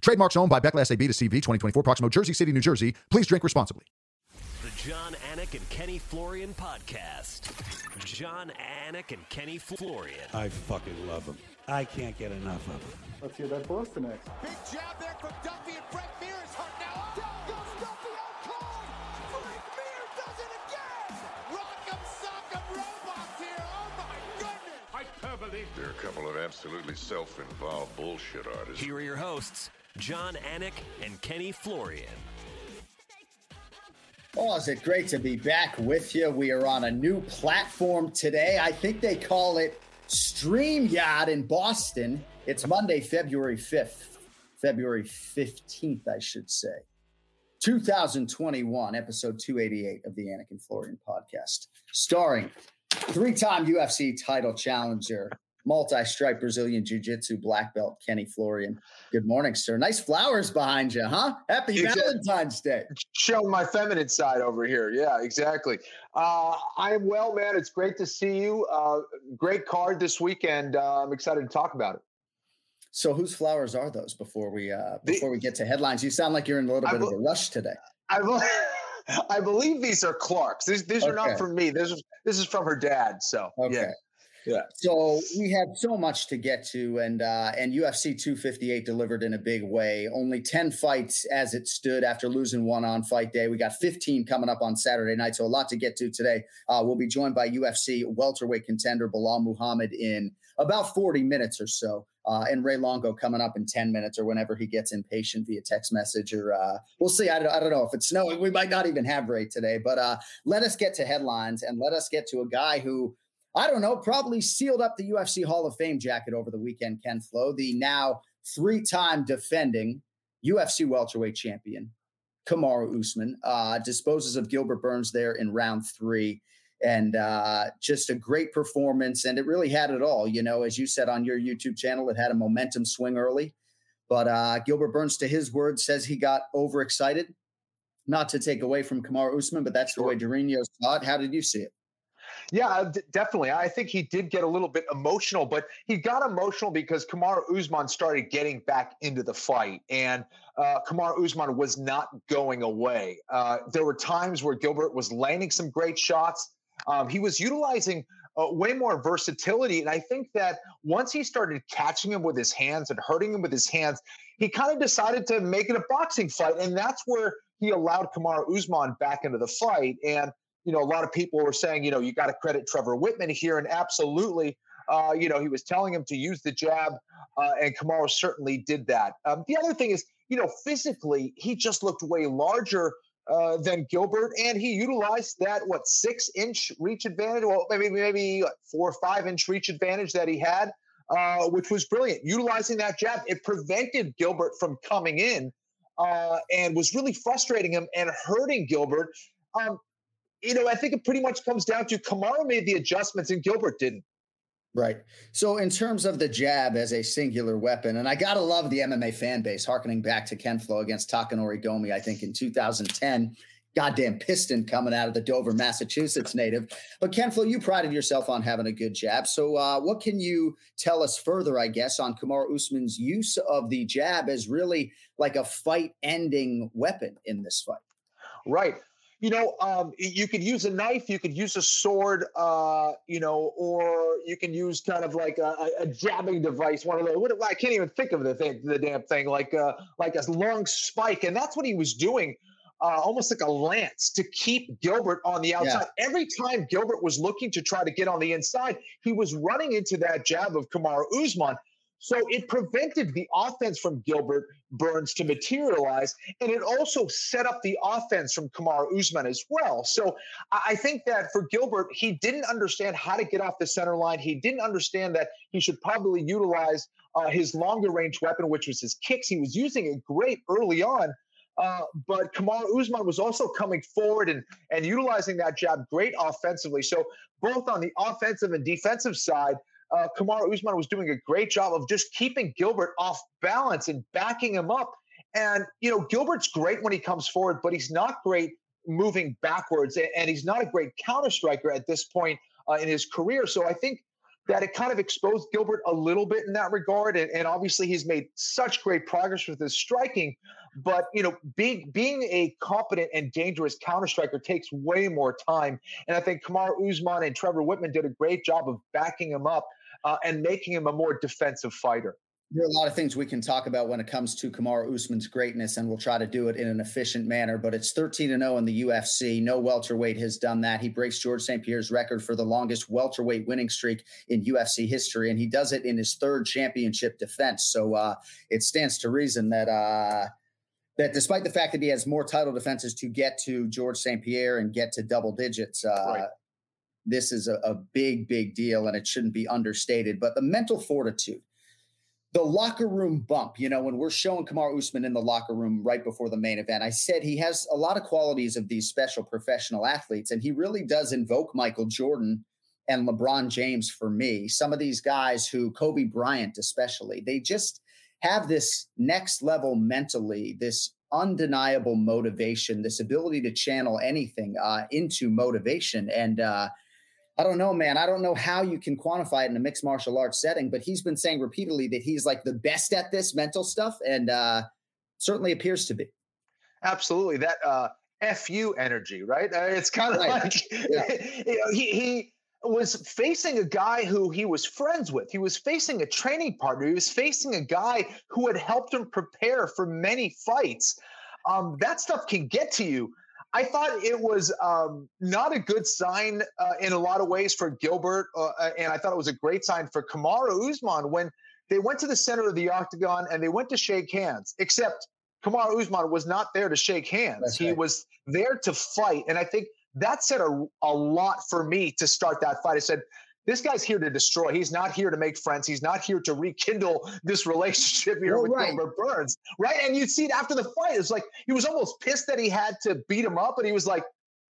Trademarks owned by Beckless AB to CV 2024, Proximo, Jersey City, New Jersey. Please drink responsibly. The Jon Anik and Kenny Florian podcast. Jon Anik and Kenny Florian. I fucking love them. I can't get enough of them. Let's hear that Boston X. Big jab there from Duffy and Frank Mir is hurt now. Down goes Duffy out cold. Frank Mir does it again. Rock'em sock'em robots here. Oh my goodness. Hyperbole. They're a couple of absolutely self-involved bullshit artists. Here are your hosts, Jon Anik and Kenny Florian. Oh, is it great to be back with you? We are on a new platform today. I think they call it StreamYard in Boston. It's Monday, February 5th, February 15th, I should say. 2021, episode 288 of the Anik and Florian podcast, starring three time UFC title challenger, multi stripe Brazilian Jiu Jitsu black belt, Kenny Florian. Good morning, sir. Nice flowers behind you, huh? Happy Exactly. Valentine's Day. showing my feminine side over here. Yeah, exactly. Uh, I am well, man. It's great to see you. Uh, great card this weekend. Uh, I'm excited to talk about it. So, whose flowers are those? Before we uh, The- before we get to headlines, you sound like you're in a little bit of a rush today. I, be- I believe these are Clark's. These these are not from me. This is this is from her dad. So Okay. yeah, yeah. So we have so much to get to, and uh, and UFC 258 delivered in a big way. Only 10 fights as it stood after losing one on fight day. We got 15 coming up on Saturday night, so a lot to get to today. Uh, we'll be joined by UFC welterweight contender Belal Muhammad in about 40 minutes or so. Uh, and Ray Longo coming up in 10 minutes or whenever he gets impatient via text message or uh, we'll see. I don't, I don't know if it's snowing. We might not even have Ray today, but uh, let us get to headlines and let us get to a guy who I don't know, probably sealed up the UFC Hall of Fame jacket over the weekend, Ken Flo, the now three time defending UFC welterweight champion, Kamaru Usman, uh, disposes of Gilbert Burns there in round three. And uh, just a great performance. And it really had it all. You know, as you said on your YouTube channel, it had a momentum swing early. But uh, Gilbert Burns, to his words, says he got overexcited. Not to take away from Kamaru Usman, but that's the way Durinho saw it. How did you see it? Yeah, uh, d- definitely. I think he did get a little bit emotional, but he got emotional because Kamaru Usman started getting back into the fight, and uh, Kamaru Usman was not going away. Uh, there were times where Gilbert was landing some great shots. Um, he was utilizing uh, way more versatility, and I think that once he started catching him with his hands and hurting him with his hands, he kind of decided to make it a boxing fight, and that's where he allowed Kamaru Usman back into the fight. And you know, a lot of people were saying, you know, you got to credit Trevor Wittman here, and absolutely, uh, you know, he was telling him to use the jab, uh, and Kamaru certainly did that. Um, the other thing is, you know, physically, he just looked way larger uh, than Gilbert, and he utilized that what six inch reach advantage, well, maybe maybe what, four or five inch reach advantage that he had, uh, which was brilliant. Utilizing that jab, it prevented Gilbert from coming in, uh, and was really frustrating him and hurting Gilbert. Um, you know, I think it pretty much comes down to Kamaru made the adjustments and Gilbert didn't. Right. So, in terms of the jab as a singular weapon, and I got to love the MMA fan base, harkening back to Ken Flo against Takanori Gomi, I think in 2010. Goddamn piston coming out of the Dover, Massachusetts native. But Ken Flo, you prided yourself on having a good jab. So, uh, what can you tell us further, I guess, on Kamaru Usman's use of the jab as really like a fight ending weapon in this fight? Right. You know, um, you could use a knife, you could use a sword, uh, you know, or you can use kind of like a, a- jabbing device. One of those. What, I can't even think of the thing, the damn thing, like uh, like a long spike, and that's what he was doing, uh, almost like a lance to keep Gilbert on the outside. Every time Gilbert was looking to try to get on the inside, he was running into that jab of Kamaru Usman. So it prevented the offense from Gilbert Burns to materialize, and it also set up the offense from Kamaru Usman as well. So I think that for Gilbert, he didn't understand how to get off the center line. He didn't understand that he should probably utilize uh, his longer range weapon, which was his kicks. He was using it great early on. Uh, but Kamaru Usman was also coming forward and, and utilizing that jab great offensively. So both on the offensive and defensive side, uh, Kamaru Usman was doing a great job of just keeping Gilbert off balance and backing him up. And, you know, Gilbert's great when he comes forward, but he's not great moving backwards. And he's not a great counter striker at this point uh, in his career. So I think that it kind of exposed Gilbert a little bit in that regard. And, and, obviously, he's made such great progress with his striking. But you know, being being a competent and dangerous counter striker takes way more time. And I think Kamar Usman and Trevor Wittman did a great job of backing him up uh, and making him a more defensive fighter. There are a lot of things we can talk about when it comes to Kamaru Usman's greatness, and we'll try to do it in an efficient manner. But it's 13 0 in the UFC. No welterweight has done that. He breaks Georges St. Pierre's record for the longest welterweight winning streak in UFC history, and he does it in his third championship defense. So uh, it stands to reason that. Uh, that despite the fact that he has more title defenses to get to Georges St. Pierre and get to double digits, uh, right. This is a, a big, big deal and it shouldn't be understated. But the mental fortitude, the locker room bump, you know, when we're showing Kamar Usman in the locker room right before the main event, I said he has a lot of qualities of these special professional athletes, and he really does invoke Michael Jordan and LeBron James for me. Some of these guys who, Kobe Bryant especially, they just have this next level mentally, this undeniable motivation, this ability to channel anything uh, into motivation. And uh, I don't know, man. I don't know how you can quantify it in a mixed martial arts setting, but he's been saying repeatedly that he's like the best at this mental stuff, and uh, certainly appears to be. Absolutely, that uh, fu energy, right? Uh, it's kind of right. like yeah. you know, he he was facing a guy who he was friends with. He was facing a training partner. He was facing a guy who had helped him prepare for many fights. Um, that stuff can get to you. I thought it was um, not a good sign uh, in a lot of ways for Gilbert, uh, uh, and I thought it was a great sign for Kamaru Usman when they went to the center of the octagon and they went to shake hands. Except Kamaru Usman was not there to shake hands; That's he right. was there to fight, and I think that said a, a lot for me to start that fight. I said, this guy's here to destroy. He's not here to make friends. He's not here to rekindle this relationship here well, with right. Gilbert Burns, right? And you see it after the fight. It's like he was almost pissed that he had to beat him up, and he was like,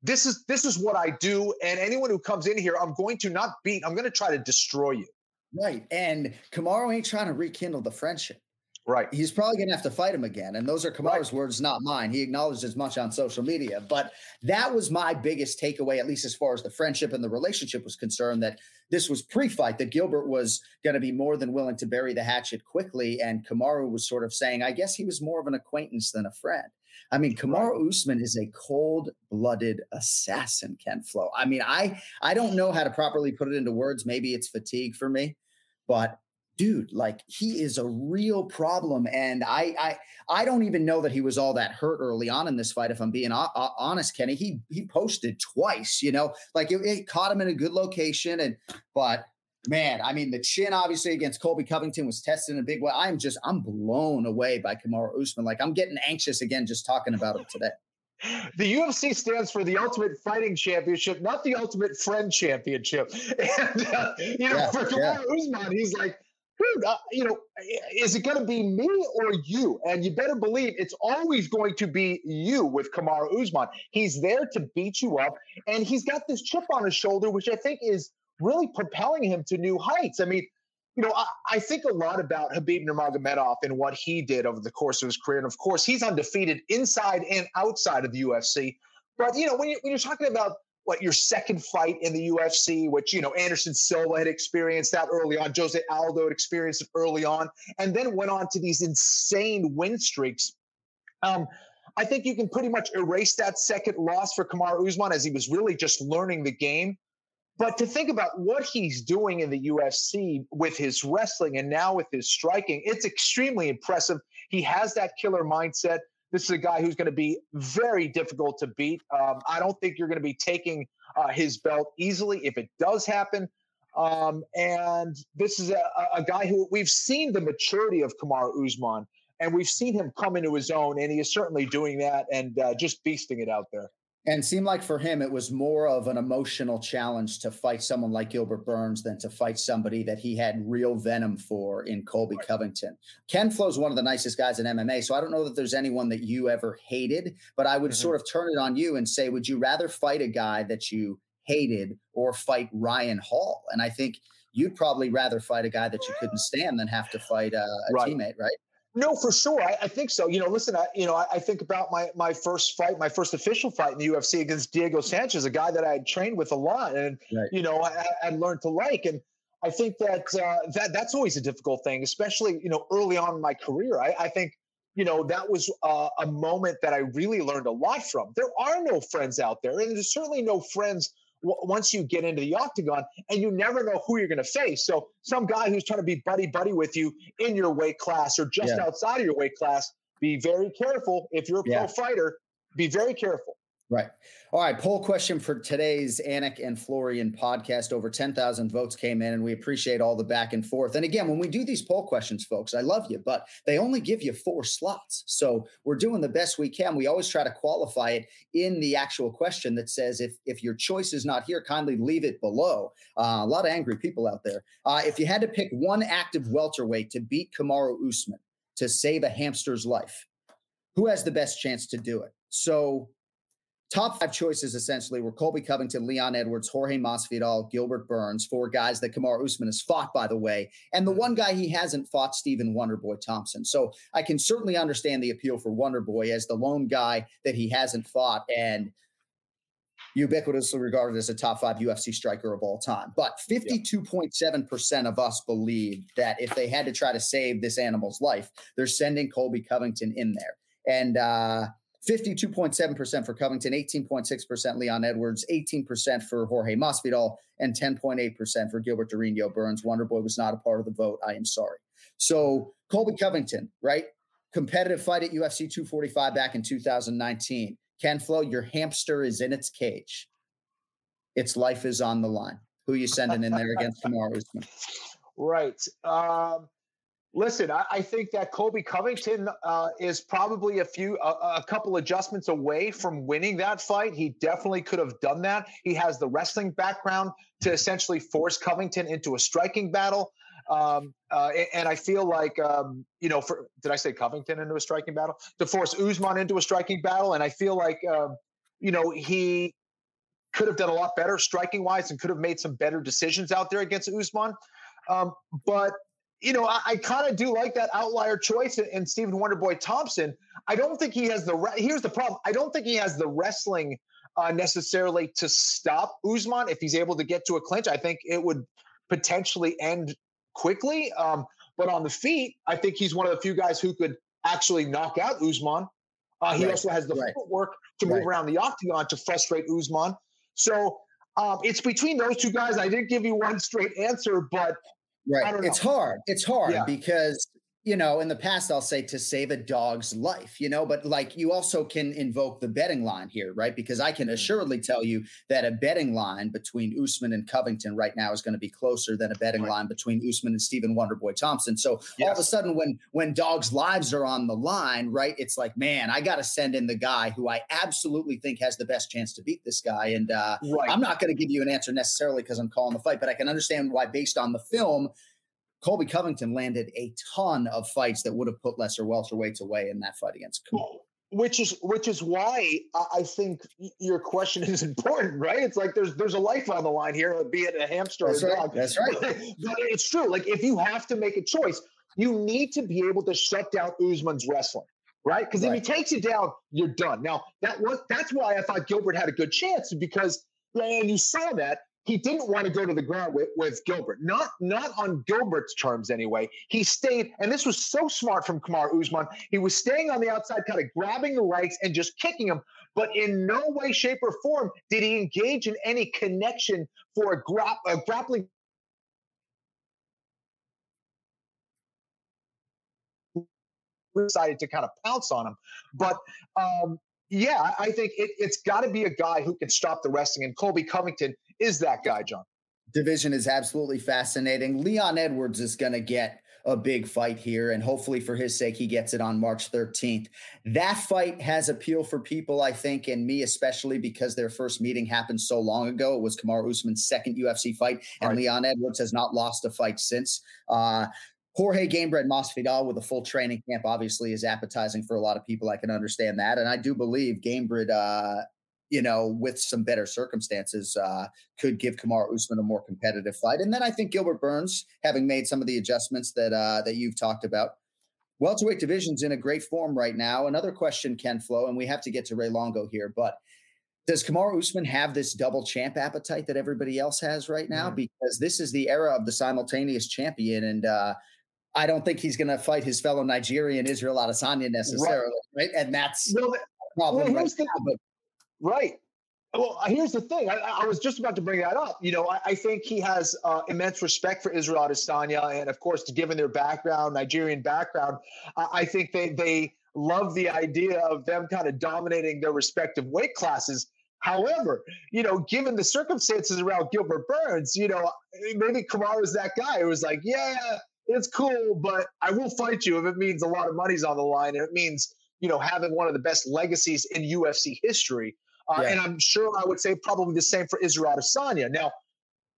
"This is this is what I do, and anyone who comes in here, I'm going to not beat. I'm going to try to destroy you." Right, and Kamaru ain't trying to rekindle the friendship. Right. He's probably going to have to fight him again. And those are Kamaru's right. words, not mine. He acknowledged as much on social media. But that was my biggest takeaway, at least as far as the friendship and the relationship was concerned, that this was pre fight, that Gilbert was going to be more than willing to bury the hatchet quickly. And Kamaru was sort of saying, I guess he was more of an acquaintance than a friend. I mean, Kamaru right. Usman is a cold-blooded assassin, Ken Flo. I mean, I I don't know how to properly put it into words. Maybe it's fatigue for me, but dude, like he is a real problem. And I, I, I don't even know that he was all that hurt early on in this fight. If I'm being o- honest, Kenny, he he posted twice. You know, like it, it, caught him in a good location. And but man, I mean, the chin obviously against Colby Covington was tested in a big way. I'm just I'm blown away by Kamaru Usman. Like I'm getting anxious again just talking about him today. The UFC stands for the Ultimate Fighting Championship, not the Ultimate Friend Championship. And uh, you know, yeah, for Kamaru yeah. Usman, he's like, dude, uh, you know, is it going to be me or you? And you better believe it's always going to be you with Kamaru Usman. He's there to beat you up, and he's got this chip on his shoulder, which I think is really propelling him to new heights. I mean, you know, I, I, think a lot about Khabib Nurmagomedov and what he did over the course of his career. And of course, he's undefeated inside and outside of the UFC. But you know, when, you, when you're talking about what your second fight in the UFC, which you know Anderson Silva had experienced that early on, Jose Aldo had experienced it early on, and then went on to these insane win streaks. Um, I think you can pretty much erase that second loss for Kamaru Usman as he was really just learning the game. But to think about what he's doing in the UFC with his wrestling and now with his striking, it's extremely impressive. He has that killer mindset. This is a guy who's going to be very difficult to beat. Um, I don't think you're going to be taking uh, his belt easily if it does happen. Um, and this is a, a, guy who we've seen the maturity of Kamaru Usman, and we've seen him come into his own, and he is certainly doing that and uh, just beasting it out there. And seemed like for him, it was more of an emotional challenge to fight someone like Gilbert Burns than to fight somebody that he had real venom for in Colby Covington. Ken Flo's one of the nicest guys in MMA. So I don't know that there's anyone that you ever hated, but I would mm-hmm. sort of turn it on you and say, would you rather fight a guy that you hated or fight Ryan Hall? And I think you'd probably rather fight a guy that you couldn't stand than have to fight a, a right. teammate, right? No, for sure. I, I, think so. You know, listen, I, you know, I, I, think about my my first fight, my first official fight in the UFC against Diego Sanchez, a guy that I had trained with a lot, and right. you know, I, I learned to like. And I think that uh, that that's always a difficult thing, especially you know early on in my career. I, I think you know that was uh, a moment that I really learned a lot from. There are no friends out there, and there's certainly no friends once you get into the octagon and you never know who you're going to face. So some guy who's trying to be buddy buddy with you in your weight class or just yeah. outside of your weight class, be very careful. If you're a yeah. pro fighter, be very careful. Right. All right. Poll question for today's Anik and Florian podcast. Over 10,000 votes came in, and we appreciate all the back and forth. And again, when we do these poll questions, folks, I love you, but they only give you four slots. So we're doing the best we can. We always try to qualify it in the actual question that says if, if your choice is not here, kindly leave it below. Uh, a lot of angry people out there. Uh, if you had to pick one active welterweight to beat Kamaru Usman to save a hamster's life, who has the best chance to do it? So Top five choices essentially were Colby Covington, Leon Edwards, Jorge Masvidal, Gilbert Burns, four guys that Kamaru Usman has fought, by the way, and the one guy he hasn't fought, Stephen Wonderboy Thompson. So I can certainly understand the appeal for Wonderboy as the lone guy that he hasn't fought and ubiquitously regarded as a top five UFC striker of all time. But 52.7 of us believe that if they had to try to save this animal's life, they're sending Colby Covington in there. And uh, 52.7% for Covington, 18.6% Leon Edwards, 18% for Jorge Masvidal, and 10.8% for Gilbert Durinho Burns. Wonderboy was not a part of the vote. I am sorry. So Colby Covington, right? Competitive fight at UFC 245 back in 2019. Ken Flo, your hamster is in its cage. Its life is on the line. Who you sending in there against tomorrow? Right. Um, Listen, I, I, think that Colby Covington uh, is probably a few, a, a, couple adjustments away from winning that fight. He definitely could have done that. He has the wrestling background to essentially force Covington into a striking battle. Um, uh, and I feel like, um, you know, for did I say Covington into a striking battle? To force Usman into a striking battle, and I feel like, um, you know, he could have done a lot better striking wise and could have made some better decisions out there against Usman. Um, but you know, I, I kind of do like that outlier choice in, in Stephen Wonderboy Thompson. I don't think he has the. Re- Here's the problem. I don't think he has the wrestling uh, necessarily to stop Usman if he's able to get to a clinch. I think it would potentially end quickly. Um, but on the feet, I think he's one of the few guys who could actually knock out Usman. Uh, he right. also has the right. footwork to move right. around the octagon to frustrate Usman. So um, it's between those two guys. I didn't give you one straight answer, but Right. It's hard. It's hard yeah. because you know, in the past, I'll say to save a dog's life, you know, but like you also can invoke the betting line here, right? Because I can mm. assuredly tell you that a betting line between Usman and Covington right now is going to be closer than a betting right. line between Usman and Stephen Wonderboy Thompson. So yes. all of a sudden, when when dogs' lives are on the line, right, it's like, man, I got to send in the guy who I absolutely think has the best chance to beat this guy. And uh, right. I'm not going to give you an answer necessarily because I'm calling the fight, but I can understand why, based on the film Colby Covington landed a ton of fights that would have put lesser welterweights away in that fight against Kamaru. Which is which is why I think your question is important, right? It's like there's there's a life on the line here, be it a hamster That's or a right. dog. That's right. but it's true. Like if you have to make a choice, you need to be able to shut down Usman's wrestling, right? Because right. if he takes you down, you're done. Now that was that's why I thought Gilbert had a good chance because and you saw that he didn't want to go to the ground with, with Gilbert. Not not on Gilbert's terms anyway. He stayed, and this was so smart from Kamar Usman. He was staying on the outside, kind of grabbing the legs and just kicking him. But in no way, shape, or form did he engage in any connection for a, gra- a grappling decided to kind of pounce on him. But um, yeah, I think it, has got to be a guy who can stop the wrestling. And Colby Covington is that guy, Jon. Division is absolutely fascinating. Leon Edwards is going to get a big fight here. And hopefully, for his sake, he gets it on March 13th. That fight has appeal for people, I think, and me especially, because their first meeting happened so long ago. It was Kamaru Usman's second UFC fight, and right. Leon Edwards has not lost a fight since. Uh, Jorge Gamebred Masvidal with a full training camp obviously is appetizing for a lot of people. I can understand that, and I do believe Gamebred, uh, you know, with some better circumstances, uh, could give Kamaru Usman a more competitive fight. And then I think Gilbert Burns, having made some of the adjustments that uh, that you've talked about, welterweight division's in a great form right now. Another question, Ken Flo, and we have to get to Ray Longo here, but does Kamaru Usman have this double champ appetite that everybody else has right now? Mm. Because this is the era of the simultaneous champion, and uh, I don't think he's going to fight his fellow Nigerian Israel Adesanya necessarily, right? right? And that's well, the problem well, right, the, now, but, right. Well, here's the thing. I, I, was just about to bring that up. You know, I, I think he has uh, immense respect for Israel Adesanya, and of course, given their background, Nigerian background, I, I think they they love the idea of them kind of dominating their respective weight classes. However, you know, given the circumstances around Gilbert Burns, you know, maybe is that guy who was like, yeah, it's cool, but I will fight you if it means a lot of money's on the line and it means, you know, having one of the best legacies in UFC history. Uh, yeah. And I'm sure I would say probably the same for Israel Adesanya. Now,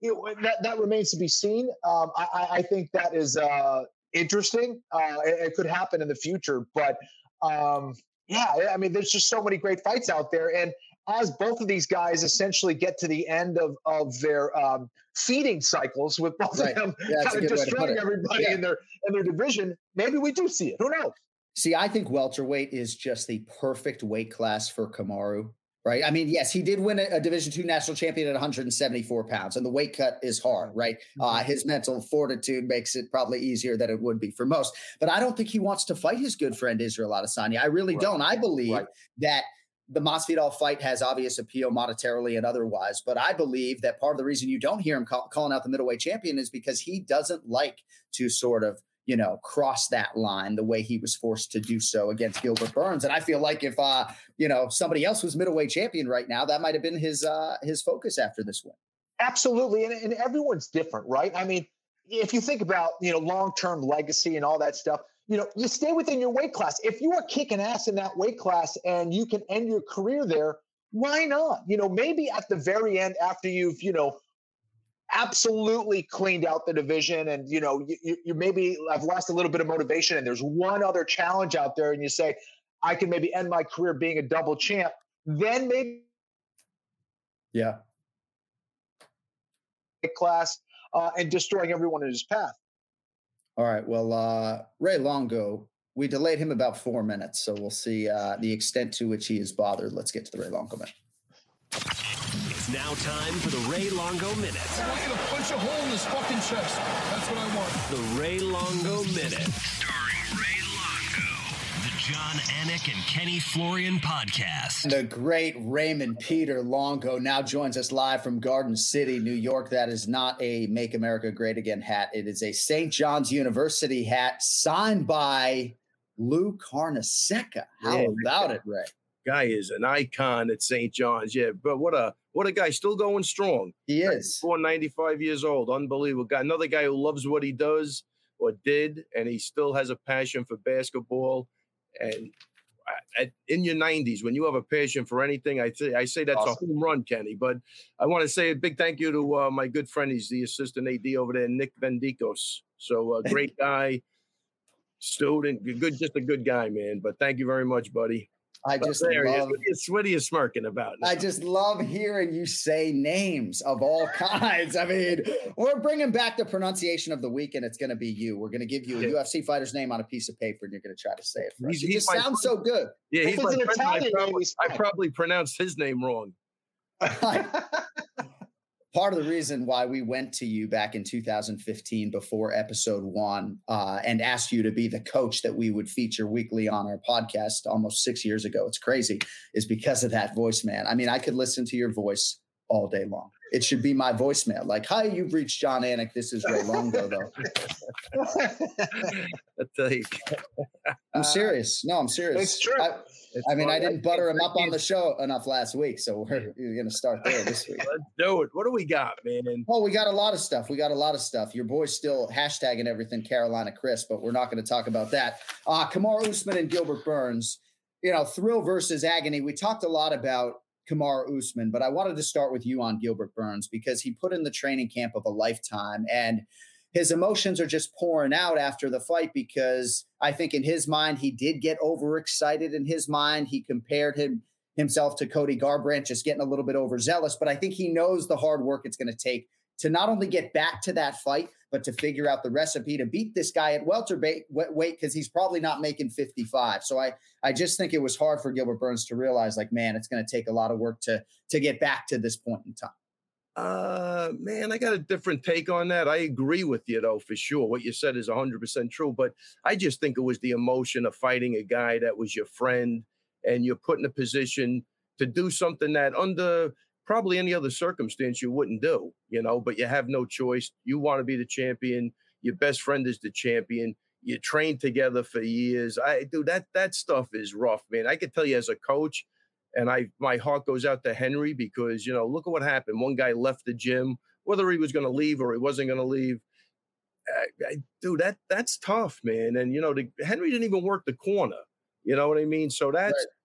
you know, that, that remains to be seen. Um, I, I, think that is uh, interesting. Uh, it, it, could happen in the future, but um, yeah, I mean, there's just so many great fights out there. And as both of these guys essentially get to the end of, of their um, feeding cycles with both right. of them yeah, kind of destroying everybody yeah. in their in their division, maybe we do see it. Who knows? See, I think welterweight is just the perfect weight class for Kamaru. Right. I mean, yes, he did win a, a Division two national champion at 174 pounds, and the weight cut is hard. Right. Uh, mm-hmm. his mental fortitude makes it probably easier than it would be for most. But I don't think he wants to fight his good friend Israel Adesanya. I really right. don't. I believe right. that the Masvidal fight has obvious appeal monetarily and otherwise, but I believe that part of the reason you don't hear him call, calling out the middleweight champion is because he doesn't like to sort of you know cross that line the way he was forced to do so against Gilbert Burns. And I feel like if uh you know somebody else was middleweight champion right now, that might have been his uh his focus after this win. Absolutely, and, and everyone's different, right? I mean, if you think about you know long term legacy and all that stuff you know, you stay within your weight class. If you are kicking ass in that weight class and you can end your career there, why not? You know, maybe at the very end, after you've, you know, absolutely cleaned out the division and, you know, you, you maybe have lost a little bit of motivation and there's one other challenge out there and you say, I can maybe end my career being a double champ, then maybe. Yeah. Class uh, and destroying everyone in his path. All right. Well, uh, Ray Longo, we delayed him about four minutes, so we'll see uh, the extent to which he is bothered. Let's get to the Ray Longo minute. It's now time for the Ray Longo minute. I want you to punch a hole in his fucking chest. That's what I want. The Ray Longo minute. Jon Anik and Kenny Florian podcast. The great Raymond Peter Longo now joins us live from Garden City, New York. That is not a Make America Great Again hat. It is a St. John's University hat signed by Lou Carnesecca. How yeah, about it, Ray? Guy is an icon at St. John's. Yeah, but what a what a guy, still going strong. He is. 495 years old. Unbelievable guy. Another guy who loves what he does or did, and he still has a passion for basketball and at, in your 90s, when you have a passion for anything, I, th- I say that's awesome. a home run, Kenny. But I want to say a big thank you to uh, my good friend. He's the assistant AD over there, Nick Vendicos. So a uh, great guy, student, good, just a good guy, man. But thank you very much, buddy. I just love. What are you smirking about? Now? I just love hearing you say names of all kinds. I mean, we're bringing back the pronunciation of the week, and it's going to be you. We're going to give you a yeah. UFC fighter's name on a piece of paper, and you're going to try to say it. For he's, us. It just sounds friend. so good. Yeah, he's my friend. I probably, I probably pronounced his name wrong. part of the reason why we went to you back in 2015 before episode one uh, and asked you to be the coach that we would feature weekly on our podcast almost six years ago. It's crazy, is because of that voice, man. I mean, I could listen to your voice all day long. It should be my voicemail. Like, hi, you've reached Jon Anik. This is Ray Longo, though. I tell you. I'm serious. No, I'm serious. It's true. I, It's I mean, I didn't butter him up on the show enough last week, so we're, we're going to start there this week. Let's do it. What do we got, man? Oh, we got a lot of stuff. We got a lot of stuff. Your boy's still hashtagging everything Carolina Chris, but we're not going to talk about that. Uh, Kamar Usman and Gilbert Burns, you know, thrill versus agony. We talked a lot about Kamar Usman, but I wanted to start with you on Gilbert Burns because he put in the training camp of a lifetime and his emotions are just pouring out after the fight because I think in his mind he did get overexcited in his mind. He compared him himself to Cody Garbrandt, just getting a little bit overzealous. But I think he knows the hard work it's going to take to not only get back to that fight, but to figure out the recipe to beat this guy at welterweight weight because he's probably not making 55. So I I just think it was hard for Gilbert Burns to realize, like, man, it's going to take a lot of work to to get back to this point in time. Uh, man, I got a different take on that. I agree with you though, for sure. What you said is 100% true, but I just think it was the emotion of fighting a guy that was your friend and you're put in a position to do something that under probably any other circumstance you wouldn't do, you know, but you have no choice. You want to be the champion. Your best friend is the champion. You trained together for years. I do that that stuff is rough, man. I can tell you as a coach, and I my heart goes out to Henri because you know look at what happened. One guy left the gym, whether he was going to leave or he wasn't going to leave. I, I, dude, that that's tough, man. And you know, the, Henri didn't even work the corner. You know what I mean? So that's Right.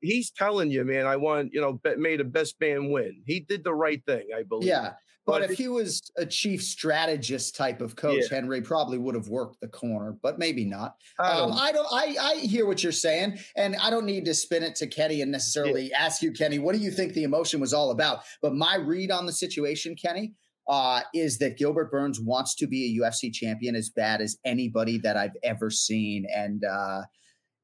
He's telling you, man. I want you know, bet, made a best man win. He did the right thing, I believe. Yeah. But, But if he was a chief strategist type of coach, Yeah. Henri probably would have worked the corner, but maybe not. Um, Um, I don't. I I hear what you're saying, and I don't need to spin it to Kenny and necessarily ask you, Kenny, what do you think the emotion was all about? But my read on the situation, Kenny, uh, is that Gilbert Burns wants to be a UFC champion as bad as anybody that I've ever seen, and uh,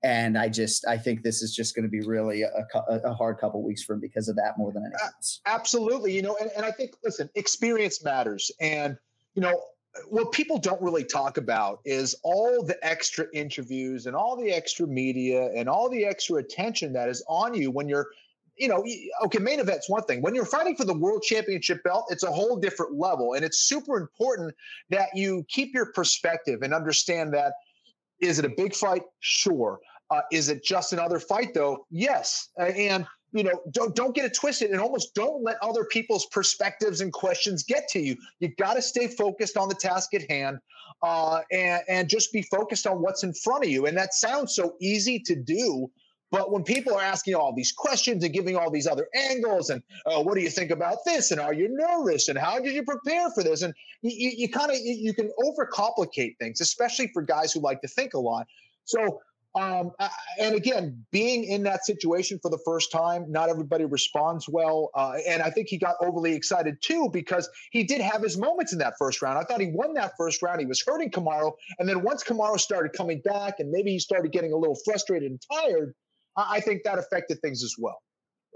and I just I think this is just going to be really a, a, hard couple weeks for him because of that more than anything else. Absolutely. You know, and, and I think, listen, experience matters. And, you know, what people don't really talk about is all the extra interviews and all the extra media and all the extra attention that is on you when you're, you know, okay, main event's one thing. When you're fighting for the world championship belt, it's a whole different level. And it's super important that you keep your perspective and understand that is it a big fight? Sure. Uh, is it just another fight, though? Yes. Uh, and you know, don't don't get it twisted, and almost don't let other people's perspectives and questions get to you. You got to stay focused on the task at hand, uh, and and just be focused on what's in front of you. And that sounds so easy to do, but when people are asking all these questions and giving all these other angles, and uh, what do you think about this, and are you nervous, and how did you prepare for this, and you, you, you kind of you, you can overcomplicate things, especially for guys who like to think a lot. So um, and again, being in that situation for the first time, not everybody responds well. Uh, and I think he got overly excited too because he did have his moments in that first round. I thought he won that first round. He was hurting Kamaru. And then once Kamaru started coming back and maybe he started getting a little frustrated and tired, I, I think that affected things as well.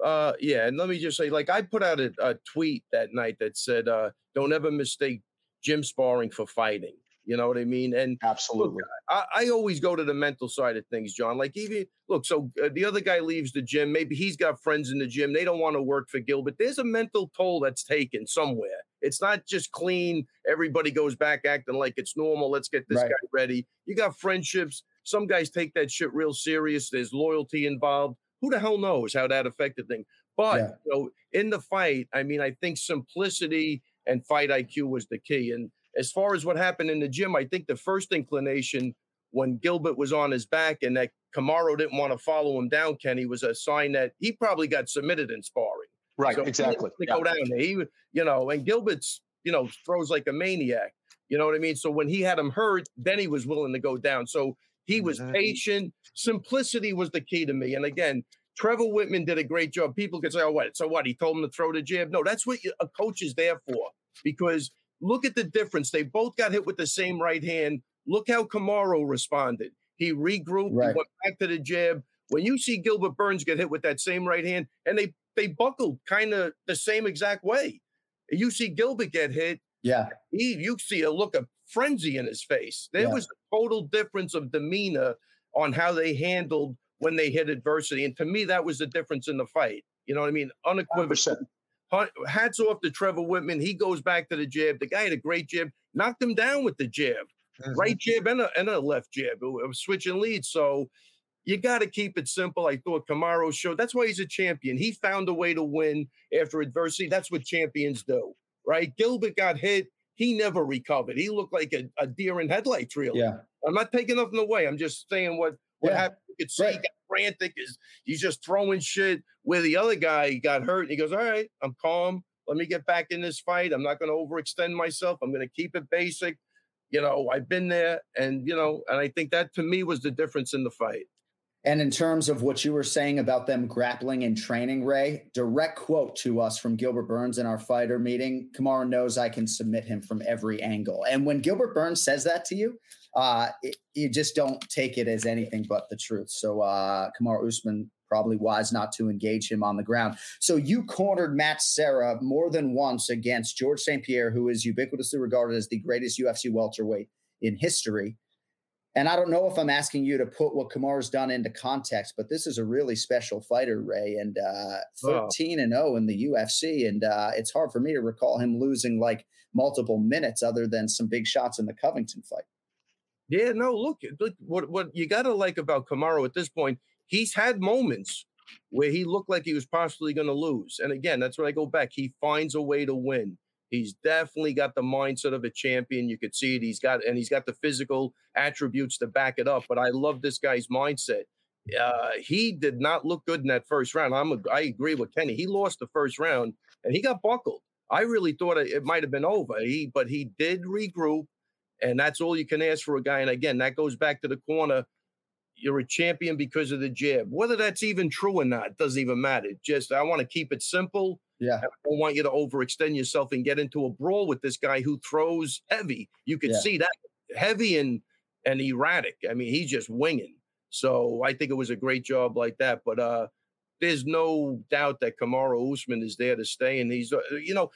Uh, yeah, and let me just say, like, I put out a, a tweet that night that said, uh, "Don't ever mistake gym sparring for fighting." You know what I mean? And Absolutely. Look, I, I always go to the mental side of things, Jon. Like, even look, so uh, the other guy leaves the gym. Maybe he's got friends in the gym. They don't want to work for Gilbert. There's a mental toll that's taken somewhere. It's not just clean. Everybody goes back acting like it's normal. Let's get this Right. guy ready. You got friendships. Some guys take that shit real serious. There's loyalty involved. Who the hell knows how that affected things? But Yeah. you know, in the fight, I mean, I think simplicity and fight IQ was the key. And as far as what happened in the gym, I think the first inclination when Gilbert was on his back and that Kamaru didn't want to follow him down, Kenny, was a sign that he probably got submitted in sparring. Right. So exactly. didn't go down there. He, you know, and Gilbert's, you know, throws like a maniac. You know what I mean? So when he had him hurt, then he was willing to go down. So he was Mhm. patient. Simplicity was the key to me. And again, Trevor Wittman did a great job. People could say, "Oh, what? So what? He told him to throw the jab." No, that's what a coach is there for. Because look at the difference. They both got hit with the same right hand. Look how Kamaru responded. He regrouped. Right. He went back to the jab. When you see Gilbert Burns get hit with that same right hand, and they they buckled kind of the same exact way. You see Gilbert get hit, Yeah. he you see a look of frenzy in his face. There Yeah. was a total difference of demeanor on how they handled when they hit adversity. And to me, that was the difference in the fight. You know what I mean? Unequivocal. 100%. Hats off to Trevor Wittman. He goes back to the jab. The guy had a great jab, knocked him down with the jab, mm-hmm. right jab and a, and a left jab. Switching leads. So you got to keep it simple. I thought Kamaru showed that's why he's a champion. He found a way to win after adversity. That's what champions do, right? Gilbert got hit. He never recovered. He looked like a, a deer in headlights, really. Yeah. I'm not taking nothing away. I'm just saying what what yeah. happened. You could see right. He frantic. Is he's just throwing shit where the other guy got hurt. And he goes, All right, I'm calm. Let me get back in this fight. I'm not going to overextend myself. I'm going to keep it basic. You know, I've been there. And, you know, and I think that to me was the difference in the fight. And in terms of what you were saying about them grappling and training, Ray, direct quote to us from Gilbert Burns in our fighter meeting Kamaru knows I can submit him from every angle. And when Gilbert Burns says that to you, uh, it, you just don't take it as anything but the truth. So uh, Kamaru Usman probably wise not to engage him on the ground. So you cornered Matt Serra more than once against Georges St. Pierre, who is ubiquitously regarded as the greatest UFC welterweight in history. And I don't know if I'm asking you to put what Kamaru's done into context, but this is a really special fighter, Ray, and uh, 13 and 0 in the UFC. And uh, it's hard for me to recall him losing like multiple minutes other than some big shots in the Covington fight. Yeah, no, look, look what what you got to like about Kamaru at this point. He's had moments where he looked like he was possibly going to lose, and again, that's where I go back. He finds a way to win. He's definitely got the mindset of a champion. You could see it. He's got and he's got the physical attributes to back it up. But I love this guy's mindset. Uh, he did not look good in that first round. I'm a, I agree with Kenny. He lost the first round and he got buckled. I really thought it might have been over. He but he did regroup. And that's all you can ask for a guy. And again, that goes back to the corner. You're a champion because of the jab. Whether that's even true or not doesn't even matter. Just I want to keep it simple. Yeah. I don't want you to overextend yourself and get into a brawl with this guy who throws heavy. You can yeah. see that heavy and and erratic. I mean, he's just winging. So I think it was a great job like that. But uh there's no doubt that Kamaru Usman is there to stay, and he's uh, you know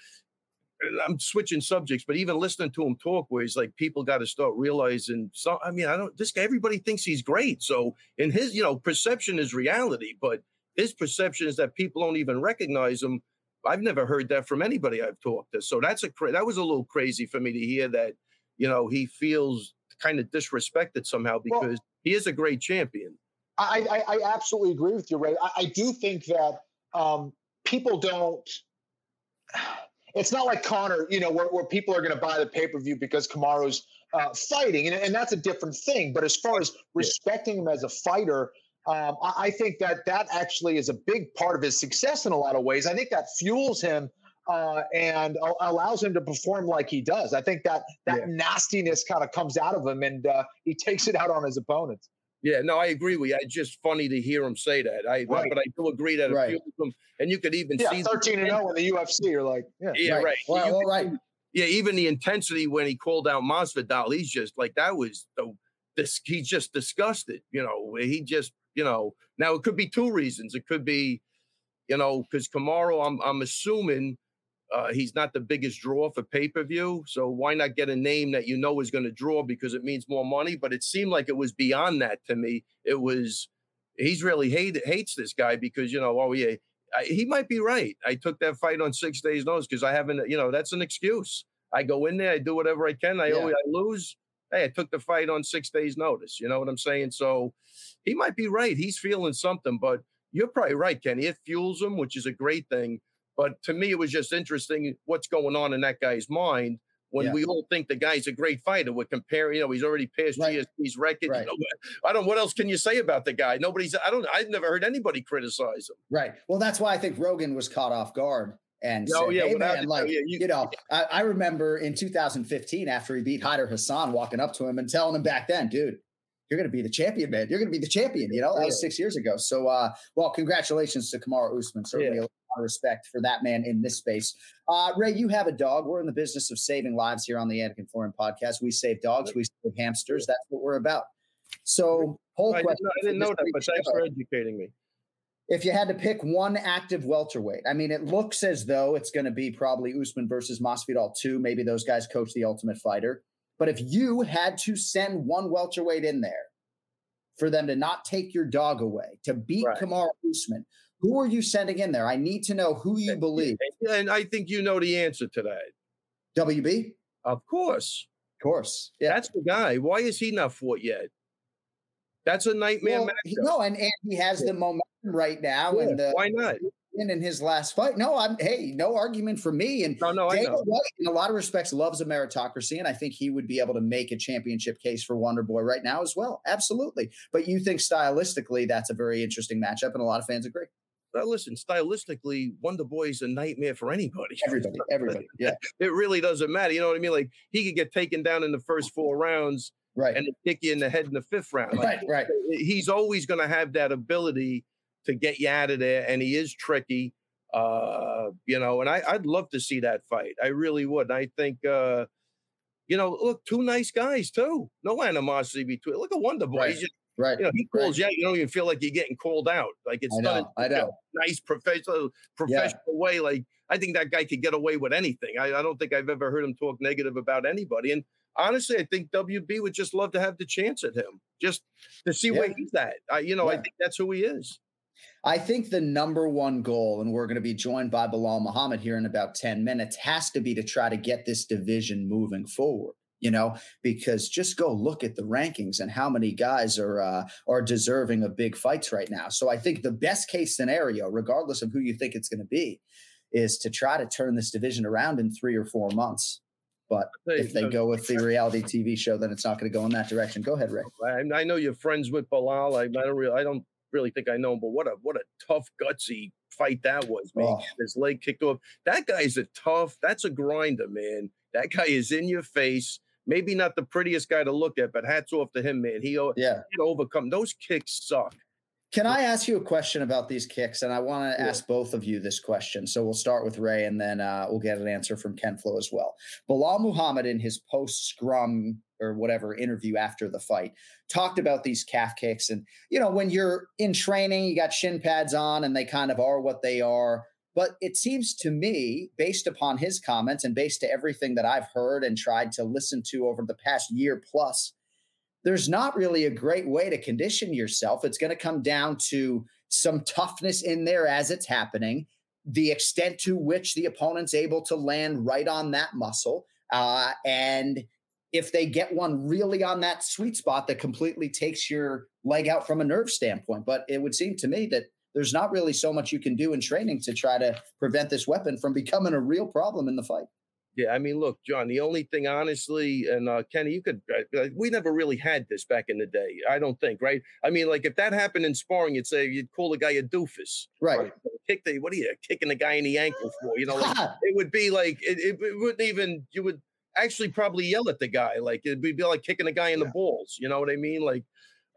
I'm switching subjects, but even listening to him talk, where he's like, people got to start realizing. So, I mean, I don't. This guy, everybody thinks he's great. So, in his, you know, perception is reality, but his perception is that people don't even recognize him. I've never heard that from anybody I've talked to. So that's a that was a little crazy for me to hear that. You know, he feels kind of disrespected somehow because well, he is a great champion. I, I, I absolutely agree with you, Ray. I, I do think that um, people don't it's not like Conor, you know, where, where people are going to buy the pay per view because Kamaru's uh, fighting, and, and that's a different thing. But as far as respecting him as a fighter, um, I, I, think that that actually is a big part of his success in a lot of ways. I think that fuels him uh, and allows him to perform like he does. I think that that yeah. nastiness kind of comes out of him, and uh, he takes it out on his opponents. Yeah, no, I agree with you. It's just funny to hear him say that. I right. but I do agree that right. a few of them, and you could even yeah, see thirteen and zero oh in the UFC. You're like, yeah, yeah, right. right. Well, well, right. Yeah, even the intensity when he called out Masvidal, he's just like that was the this. He's just disgusted. You know, he just you know. Now it could be two reasons. It could be, you know, because Kamaru, I'm I'm assuming uh, he's not the biggest draw for pay per view, so why not get a name that you know is going to draw because it means more money? But it seemed like it was beyond that to me. It was he's really hate, hates this guy because you know, oh yeah, I, he might be right. I took that fight on six days' notice because I haven't, you know, that's an excuse. I go in there, I do whatever I can. I yeah. always I lose. Hey, I took the fight on six days' notice. You know what I'm saying? So he might be right. He's feeling something, but you're probably right, Kenny. It fuels him, which is a great thing. But to me, it was just interesting what's going on in that guy's mind when yeah. we all think the guy's a great fighter. We're comparing, you know, he's already passed right. GSP's record. Right. You know, I don't. What else can you say about the guy? Nobody's. I don't. I've never heard anybody criticize him. Right. Well, that's why I think Rogan was caught off guard and oh, said, yeah, hey, man, like, yeah, you, you, know, I, I, remember in 2015 after he beat Hayder Hassan, walking up to him and telling him back then, dude, you're going to be the champion, man. You're going to be the champion. You know, that was six years ago. So, uh, well, congratulations to Kamaru Usman. Certainly of respect for that man in this space. Uh, Ray, you have a dog. We're in the business of saving lives here on the Anik and Florian podcast. We save dogs, we save hamsters. That's what we're about. So, whole I question. Didn't know, I didn't know that, but thanks for educating me. If you had to pick one active welterweight, I mean, it looks as though it's going to be probably Usman versus Masvidal two. Maybe those guys coach the Ultimate Fighter. But if you had to send one welterweight in there for them to not take your dog away, to beat right. Usman, Who are you sending in there? I need to know who you believe. And, I think you know the answer to that. WB? Of course. Of course. Yeah. That's the guy. Why is he not fought yet? That's a nightmare Well, he- no, and, and he has the momentum right now. Yeah, and the, why not? in his last fight. No, I'm hey, no argument for me. And No, no, I Dana know. White, in a lot of respects, loves a meritocracy, and I think he would be able to make a championship case for Wonder Boy right now as well. Absolutely. But you think stylistically that's a very interesting matchup, and a lot of fans agree. Listen, stylistically, Wonder Boy's a nightmare for anybody. Everybody, everybody, yeah, It really doesn't matter. You know what I mean? Like he could get taken down in the first four rounds right, and kick you in the head in the fifth round. Like, right, right. he's always going to have that ability to get you out of there, and he is tricky. Uh, you know, and I, I'd love to see that fight. I really would. I think, uh, you know, look, two nice guys too. No animosity between. Look at Wonder Boy. Right. He's just, Right. you know, he calls you out. You don't even feel like you're getting called out. Like it's I done know, I in a know. nice professional professional way. Like I think that guy could get away with anything. I, I don't think I've ever heard him talk negative about anybody. And honestly, I think WB would just love to have the chance at him, just to see where he's at. I, you know, I think that's who he is. I think the number one goal, and we're going to be joined by Belal Muhammad here in about 10 minutes, has to be to try to get this division moving forward. You know, because just go look at the rankings and how many guys are uh, are deserving of big fights right now. So I think the best case scenario, regardless of who you think it's going to be, is to try to turn this division around in three or four months. But if they go with the reality TV show, then it's not going to go in that direction. Go ahead, Ray. I, I know you're friends with Belal. I, I don't really, I don't really think I know him, but what a what a tough, gutsy fight that was, man. Oh. His leg kicked off. That guy's a tough. That's a grinder, man. That guy is in your face. Maybe not the prettiest guy to look at, but hats off to him, man. He Yeah. he overcome those kicks. Suck. Can I ask you a question about these kicks? And I want to Yeah. ask both of you this question. So we'll start with Ray and then uh, we'll get an answer from Ken Flo as well. Belal Muhammad, in his post scrum or whatever interview after the fight, talked about these calf kicks. And, you know, when you're in training, you got shin pads on and they kind of are what they are. But it seems to me, based upon his comments and based to everything that I've heard and tried to listen to over the past year plus, there's not really a great way to condition yourself. It's going to come down to some toughness in there as it's happening, the extent to which the opponent's able to land right on that muscle. Uh, and if they get one really on that sweet spot that completely takes your leg out from a nerve standpoint. But it would seem to me that there's not really so much you can do in training to try to prevent this weapon from becoming a real problem in the fight. Yeah, I mean, look, Jon. The only thing, honestly, and uh, Kenny, you could. Uh, we never really had this back in the day. I don't think, right? I mean, like if that happened in sparring, you'd say you'd call the guy a doofus. Right. Kick the what are you kicking the guy in the ankle for? You know, like, it would be like it, it, it wouldn't even. You would actually probably yell at the guy. Like it'd be like kicking the guy in the balls. You know what I mean? Like.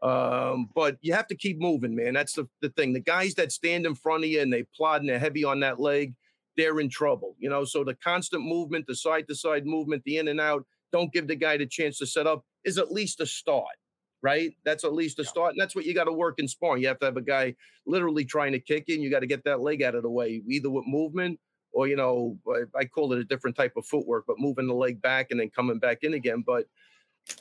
Um, but you have to keep moving, man. That's the, the thing. The guys that stand in front of you and they plod and they're heavy on that leg, they're in trouble, you know. So the constant movement, the side to side movement, the in and out, don't give the guy the chance to set up is at least a start, right? That's at least a start. And that's what you got to work in sparring. You have to have a guy literally trying to kick in. You got to get that leg out of the way, either with movement or, you know, I, I call it a different type of footwork, but moving the leg back and then coming back in again. But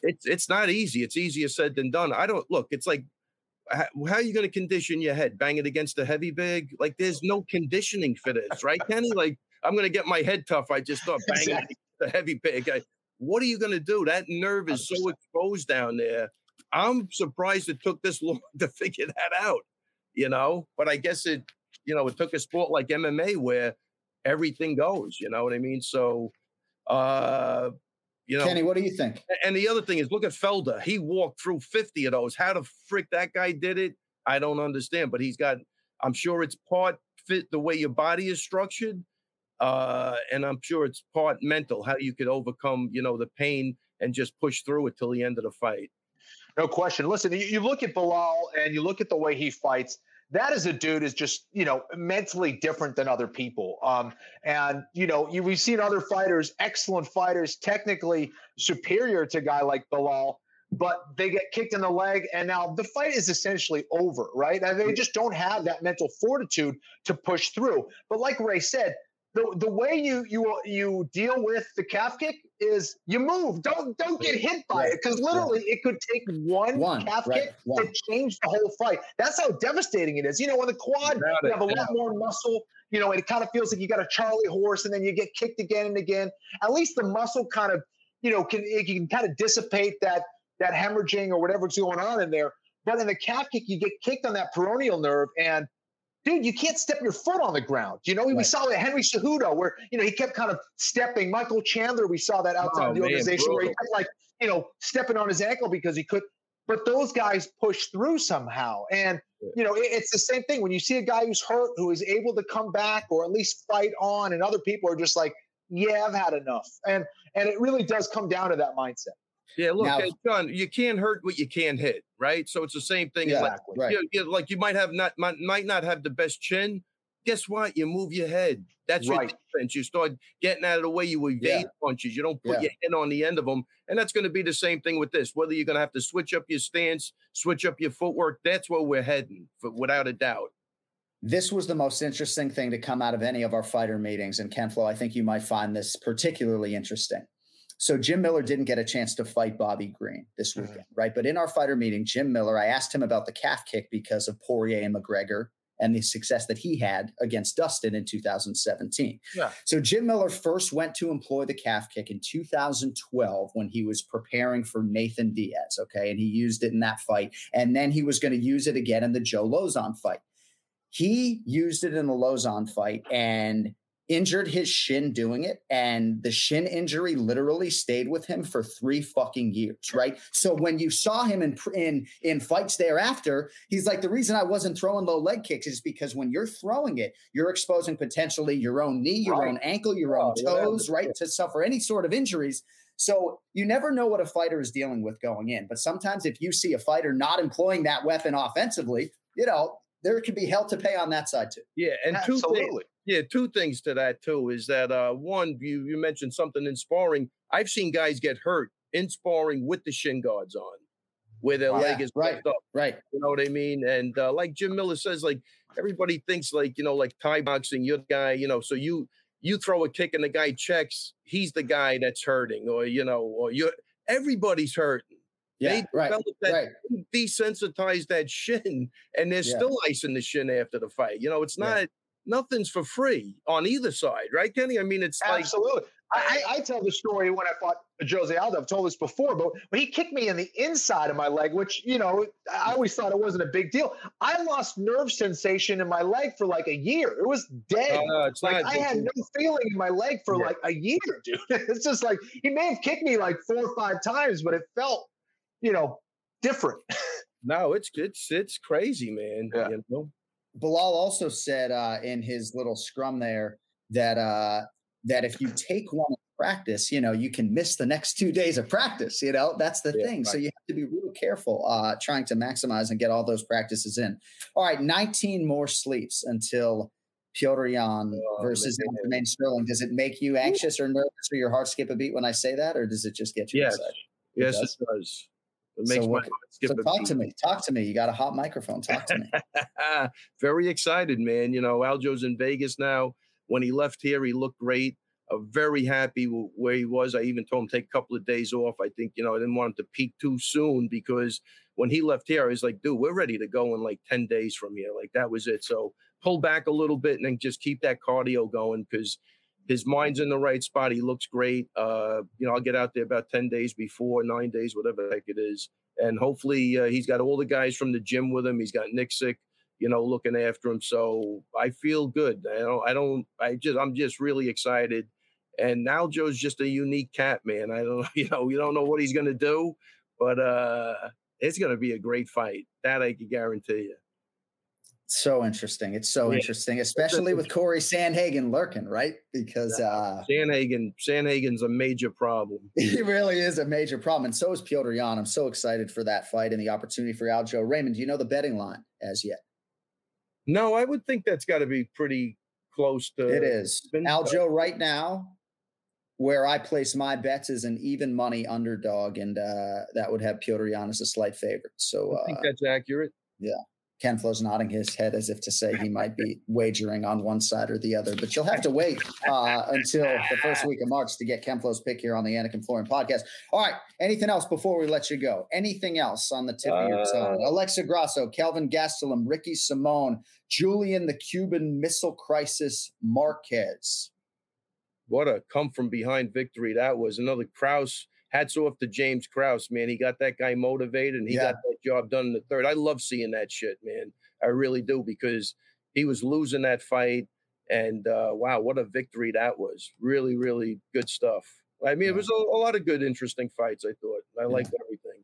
it's it's not easy. It's easier said than done. I don't look, it's like how, how are you going to condition your head? Bang it against a heavy big? Like there's no conditioning for this, right, Kenny? Like I'm going to get my head tough. I just start banging Exactly. the heavy big. I, what are you going to do? That nerve is so exposed down there. I'm surprised it took this long to figure that out, you know. But I guess it, you know, it took a sport like MMA where everything goes. You know what I mean? So, uh, you know, Kenny, what do you think? And the other thing is, look at Felder. He walked through 50 of those. How the frick that guy did it, I don't understand. But he's got, I'm sure it's part fit the way your body is structured. Uh, and I'm sure it's part mental, how you could overcome, you know, the pain and just push through it till the end of the fight. No question. Listen, you, you look at Belal and you look at the way he fights. That is a dude is just you know mentally different than other people. Um, and you know you, we've seen other fighters, excellent fighters, technically superior to a guy like Belal, but they get kicked in the leg, and now the fight is essentially over, right? And they just don't have that mental fortitude to push through. But like Ray said, the the way you you you deal with the calf kick is you move. Don't don't get hit by it because literally it could take one, One, calf right, kick one. to change the whole fight. That's how devastating it is. You know, on the quad, Without you have a lot more muscle. You know, it kind of feels like you got a Charlie horse, and then you get kicked again and again. At least the muscle kind of, you know, can it can kind of dissipate that that hemorrhaging or whatever's going on in there. But in the calf kick, you get kicked on that peroneal nerve, and dude, you can't step your foot on the ground. You know, we saw that Henry Cejudo, where you know he kept kind of stepping. Michael Chandler, we saw that outside Oh, the man, organization where he brutal. kept like you know stepping on his ankle because he could. But those guys push through somehow, and you know it- it's the same thing when you see a guy who's hurt who is able to come back or at least fight on, and other people are just like, "Yeah, I've had enough," and and it really does come down to that mindset. Yeah, look, Now- hey, Jon, you can't hurt what you can't hit, right? So it's the same thing. Yeah, like, right. you, you- like you might have not might, might not have the best chin. Guess what? You move your head. That's Right. your defense. You start getting out of the way. You evade Yeah. punches. You don't put Yeah. your head on the end of them. And that's going to be the same thing with this. Whether you're going to have to switch up your stance, switch up your footwork, that's where we're heading, for, without a doubt. This was the most interesting thing to come out of any of our fighter meetings. And Ken Flo, I think you might find this particularly interesting. So Jim Miller didn't get a chance to fight Bobby Green this Mhm. weekend, right? But in our fighter meeting, Jim Miller, I asked him about the calf kick because of Poirier and McGregor and the success that he had against Dustin in 2017. Yeah. So Jim Miller first went to employ the calf kick in 2012 when he was preparing for Nathan Diaz, okay? And he used it in that fight. And then he was going to use it again in the Joe Lauzon fight. He used it in the Lauzon fight and injured his shin doing it. And the shin injury literally stayed with him for three fucking years, right? So when you saw him in in in fights thereafter, he's like, the reason I wasn't throwing low leg kicks is because when you're throwing it, you're exposing potentially your own knee, your Right. own ankle, your own Oh, yeah. toes, right? To suffer any sort of injuries. So you never know what a fighter is dealing with going in. But sometimes if you see a fighter not employing that weapon offensively, you know, there could be hell to pay on that side too. Yeah, and two things. Yeah, two things to that too is that uh one, you you mentioned something in sparring. I've seen guys get hurt in sparring with the shin guards on, where their Yeah, leg is right. up. Right. You know what I mean? And uh, like Jim Miller says, like everybody thinks like you know, like Thai boxing, you're the guy, you know, so you you throw a kick and the guy checks, he's the guy that's hurting, or you know, or you everybody's hurting. Yeah. They right. that Right. desensitize that shin and they're Yeah. still icing the shin after the fight. You know, it's Yeah. Not nothing's for free on either side, right, Kenny? I mean, it's like Absolutely. I, I I tell the story when I fought Jose Aldo. I've told this before, but when he kicked me in the inside of my leg, which, you know, I always thought it wasn't a big deal. I lost nerve sensation in my leg for like a year. It was dead. uh, it's like I had no feeling in my leg for Yeah. like a year, dude. It's just like he may have kicked me like four or five times, but it felt, you know, different. no, it's it's it's crazy, man. Yeah. You know? Belal also said uh, in his little scrum there that uh, that if you take one practice, you know, you can miss the next two days of practice. You know, that's the Yeah, thing. So you have to be real careful uh, trying to maximize and get all those practices in. All right, 19 more sleeps until Petr Yan Oh, versus. Aljamain Sterling. Does it make you anxious or nervous or your heart skip a beat when I say that, or does it just get you Yes. excited? Yes, does? it does. So my what- heart skip So talk to me. Talk to me. You got a hot microphone. Talk to me. Very excited, man. You know, Aljo's in Vegas now. When he left here, he looked great. Uh, very happy w- where he was. I even told him take a couple of days off. I think you know I didn't want him to peak too soon because when he left here, I was like, dude, we're ready to go in like ten days from here. Like that was it. So pull back a little bit and then just keep that cardio going because his mind's in the right spot. He looks great. Uh, you know, I'll get out there about ten days before, nine days, whatever the heck it is, and hopefully uh, he's got all the guys from the gym with him. He's got Nick sick you know, looking after him. So I feel good. I don't, I don't, I just, I'm just really excited. And now Joe's just a unique cat, man. I don't, you know, you don't know what he's going to do, but uh it's going to be a great fight. That I can guarantee you. So interesting. It's so Yeah. interesting, especially with Corey Sandhagen lurking, right? Because uh, Sandhagen, Sandhagen's a major problem. he really is a major problem. And so is Petr Yan. I'm so excited for that fight and the opportunity for Aljo. Raymond, do you know the betting line as yet? No, I would think that's got to be pretty close to. it is. Aljo right now, where I place my bets is an even money underdog, and uh, that would have Petr Yan as a slight favorite. So I think uh, that's accurate. Ken Flo's nodding his head as if to say he might be wagering on one side or the other, but you'll have to wait uh, until the first week of March to get Ken Flo's pick here on the Anik and Florian podcast. All right. Anything else before we let you go? Anything else on the tip of your tongue? Alexa Grasso, Kelvin Gastelum, Ricky Simon, Julian the Cuban Missile Crisis Marquez. What a come from behind victory that was. Another Krause. Hats off to James Krause, man. He got that guy motivated and he Yeah. got that job done in the third. I love seeing that shit, man. I really do because he was losing that fight. And uh, wow, what a victory that was. Really, really good stuff. I mean, it was a, a lot of good, interesting fights, I thought. I liked everything.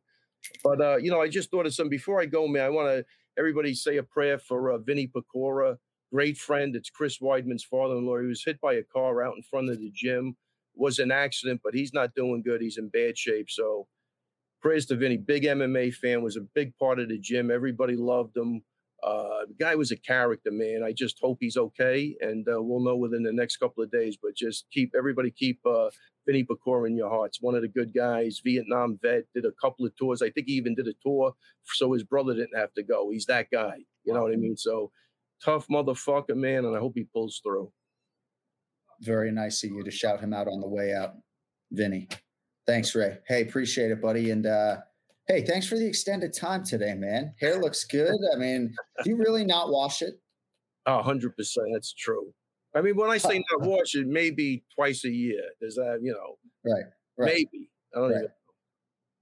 But, uh, you know, I just thought of some before I go, man. I want to, everybody say a prayer for uh, Vinny Pecora, great friend. It's Chris Weidman's father in law. He was hit by a car out in front of the gym. Was an accident, but he's not doing good. He's in bad shape. So, prayers to Vinny. Big MMA fan, was a big part of the gym. Everybody loved him. Uh, the guy was a character, man. I just hope he's okay, and uh, we'll know within the next couple of days. But just keep everybody keep uh, Vinny Pecora in your hearts. One of the good guys, Vietnam vet, did a couple of tours. I think he even did a tour so his brother didn't have to go. He's that guy. You know what I mean? So tough motherfucker, man, and I hope he pulls through. Very nice of you to shout him out on the way out, Vinny. Thanks, Ray. Hey, appreciate it, buddy. And uh, hey, thanks for the extended time today, man. Hair looks good. I mean, do you really not wash it? Hundred percent, that's true. I mean, when I say not wash it, maybe twice a year. Does that, you know, Right. Right. maybe. I don't Right. even.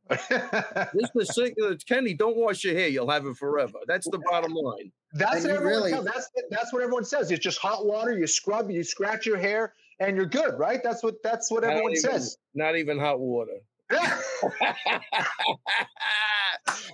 This is the Kenny. Don't wash your hair; you'll have it forever. That's the bottom line. That's And what everyone really- tells. That's that's what everyone says. It's just hot water. You scrub, you scratch your hair, and you're good, right? That's what that's what Not everyone even- says. Not even hot water.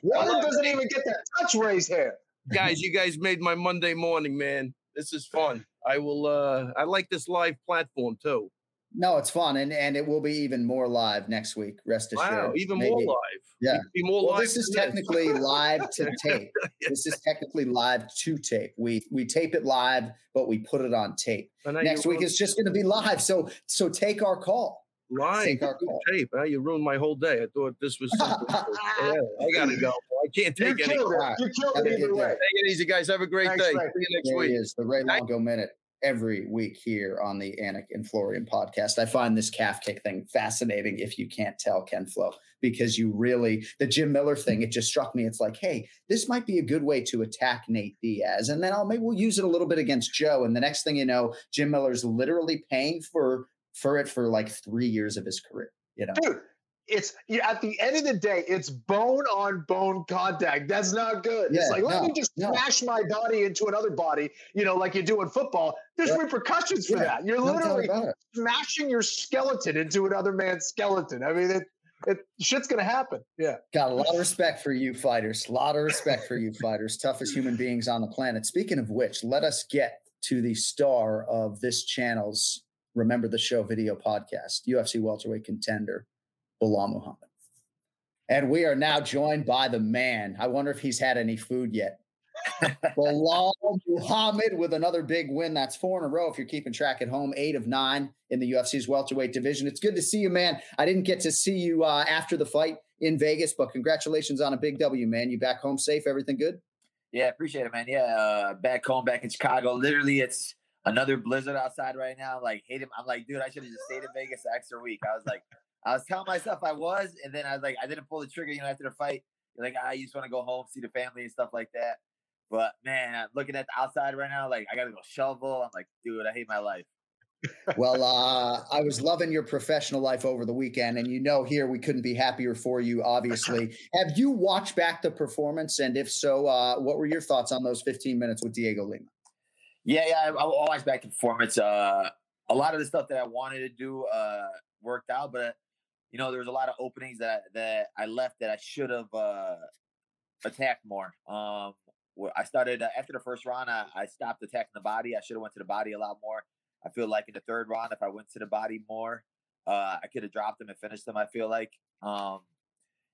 Water doesn't even get to touch Ray's hair. guys, you guys made my Monday morning, man. This is fun. I will. uh I like this live platform too. No, it's fun, and and it will be even more live next week. Rest assured. Wow, even more live. Yeah. It'd Be more Well, live. this is than technically live to tape. This is technically live to tape. We we tape it live, but we put it on tape. Next week it's just going to be live. So so take our call. live take our call. tape. Huh? You ruined my whole day. I thought this was. Something. yeah, I gotta go. I can't You take any. killed more. it. You killed Have a it either way. Take it easy, guys. Have a great Thanks, day. Ray. See you next There week. is, the Ray Longo Minute, every week here on the Anik and Florian podcast. I find this calf kick thing fascinating if you can't tell Ken Flo, because you really, the Jim Miller thing, it just struck me. It's like, hey, this might be a good way to attack Nate Diaz. And then I'll maybe we'll use it a little bit against Joe. And the next thing you know, Jim Miller's literally paying for for it for like three years of his career. You know, Dude, it's you, at the end of the day, it's bone on bone contact. That's not good. Yeah, it's like, let no, me just no. smash my body into another body, you know, like you do in football. There's Yeah. repercussions for Yeah, that. You're no literally smashing your skeleton into another man's skeleton. I mean, it, it shit's gonna happen. Yeah. Got a lot of respect for you fighters. A lot of respect for you fighters. Toughest human beings on the planet. Speaking of which, let us get to the star of this channel's Remember the Show video podcast, UFC welterweight contender, Belal Muhammad. And we are now joined by the man. I wonder if he's had any food yet. Belal Muhammad with another big win. That's four in a row if you're keeping track at home. Eight of nine in the UFC's welterweight division. It's good to see you, man. I didn't get to see you uh, after the fight in Vegas, but congratulations on a big W, man. You back home safe? Everything good? Yeah, appreciate it, man. Yeah, uh, back home, back in Chicago. Literally, it's another blizzard outside right now. Like, hate him. I'm like, dude, I should have just stayed in Vegas the extra week. I was like, I was telling myself I was, and then I was like, I didn't pull the trigger. You know, after the fight, you're like, I just want to go home, see the family and stuff like that. But man, looking at the outside right now, like I gotta go shovel. I'm like, dude, I hate my life. Well, uh, I was loving your professional life over the weekend, and you know, here we couldn't be happier for you. Obviously, have you watched back the performance? And if so, uh, what were your thoughts on those 15 minutes with Diego Lima? Yeah, yeah. I, I always back the performance. Uh, a lot of the stuff that I wanted to do uh, worked out, but you know, there was a lot of openings that that I left that I should have uh, attacked more. Um, I started uh, after the first round. I, I stopped attacking the body. I should have went to the body a lot more. I feel like in the third round, if I went to the body more, uh, I could have dropped them and finished them. I feel like, um,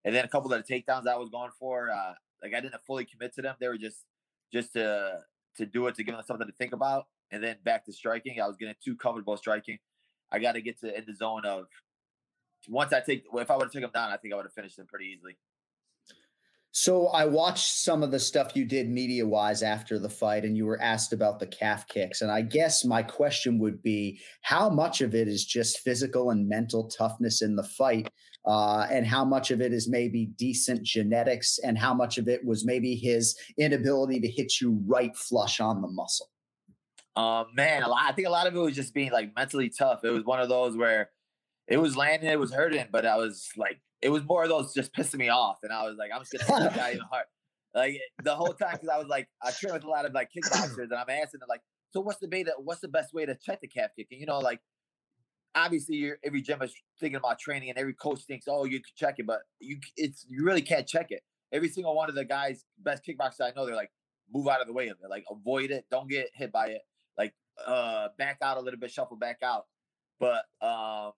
and then a couple of the takedowns I was going for, uh, like I didn't fully commit to them. They were just just to to do it to give them something to think about. And then back to striking, I was getting too comfortable striking. I got to get to in the zone of once I take. If I would have taken them down, I think I would have finished them pretty easily. So I watched some of the stuff you did media wise after the fight, and you were asked about the calf kicks. And I guess my question would be how much of it is just physical and mental toughness in the fight, uh, and how much of it is maybe decent genetics, and how much of it was maybe his inability to hit you right flush on the muscle? Um, man, a lot, I think a lot of it was just being like mentally tough. It was one of those where it was landing, it was hurting, but I was like it was more of those just pissing me off, and I was like, I'm just gonna hit the guy even hard. Like the whole time, because I was like, I train with a lot of like kickboxers, and I'm asking them like, so what's the beta? What's the best way to check the calf kick? And you know, like obviously, you're, every gym is thinking about training, and every coach thinks, oh, you can check it, but you it's you really can't check it. Every single one of the guys, best kickboxers I know, they're like, move out of the way of it, like avoid it, don't get hit by it, like uh back out a little bit, shuffle back out. But um